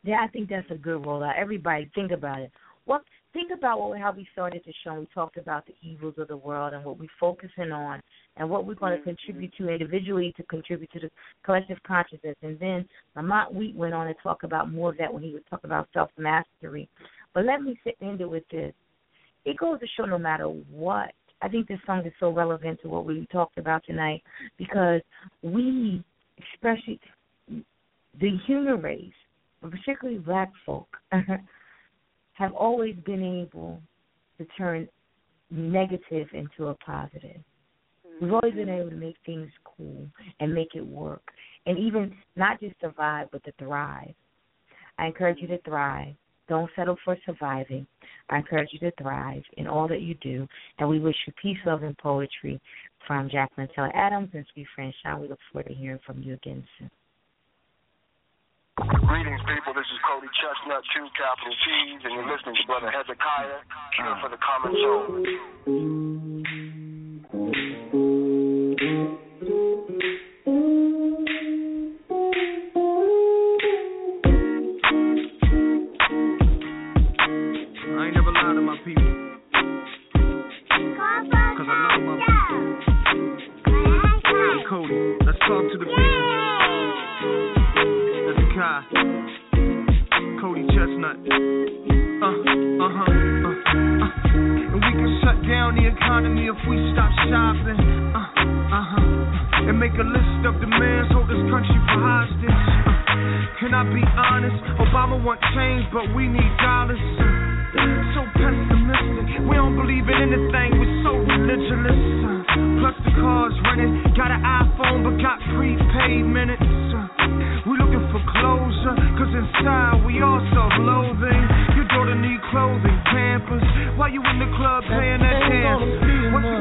Yeah, I think that's a good rollout. Everybody, think about it. What think about what how we started the show. We talked about the evils of the world and what we're focusing on, and what we're going to Mhm. contribute to individually to contribute to the collective consciousness. And then Lamont Wheat went on to talk about more of that when he was talking about self mastery. But let me sit end it with this. It goes to show no matter what. I think this song is so relevant to what we talked about tonight because we, especially the human race, particularly black folk, (laughs) have always been able to turn negative into a positive. We've always been mm-hmm. able to make things cool and make it work. And even not just survive, but to thrive. I encourage you to thrive. Don't settle for surviving. I encourage you to thrive in all that you do. And we wish you peace, love, and poetry from Jacqueline Taylor Adams and Suite Franchon. We look forward to hearing from you again soon. Greetings, people. This is Cody ChesnuTT, two capital T's, and you're listening to Brother Hezekiah, here for the Common Soul. I ain't never lied to my people. Cause I love my people. Hey, Cody, let's talk to the people. ChesnuTT. Uh, uh-huh, uh, uh. And we can shut down the economy if we stop shopping. Uh, uh-huh. And make a list of demands, hold this country for hostage. Uh, can I be honest? Obama want change, but we need dollars. Uh, so pessimistic. We don't believe in anything. We're so religious. Plus the cars rented. Got an iPhone, but got prepaid minutes. For closure, cause inside we all self-loathing. Your daughter need clothing, pampers. Why you in the club playing that dance? What's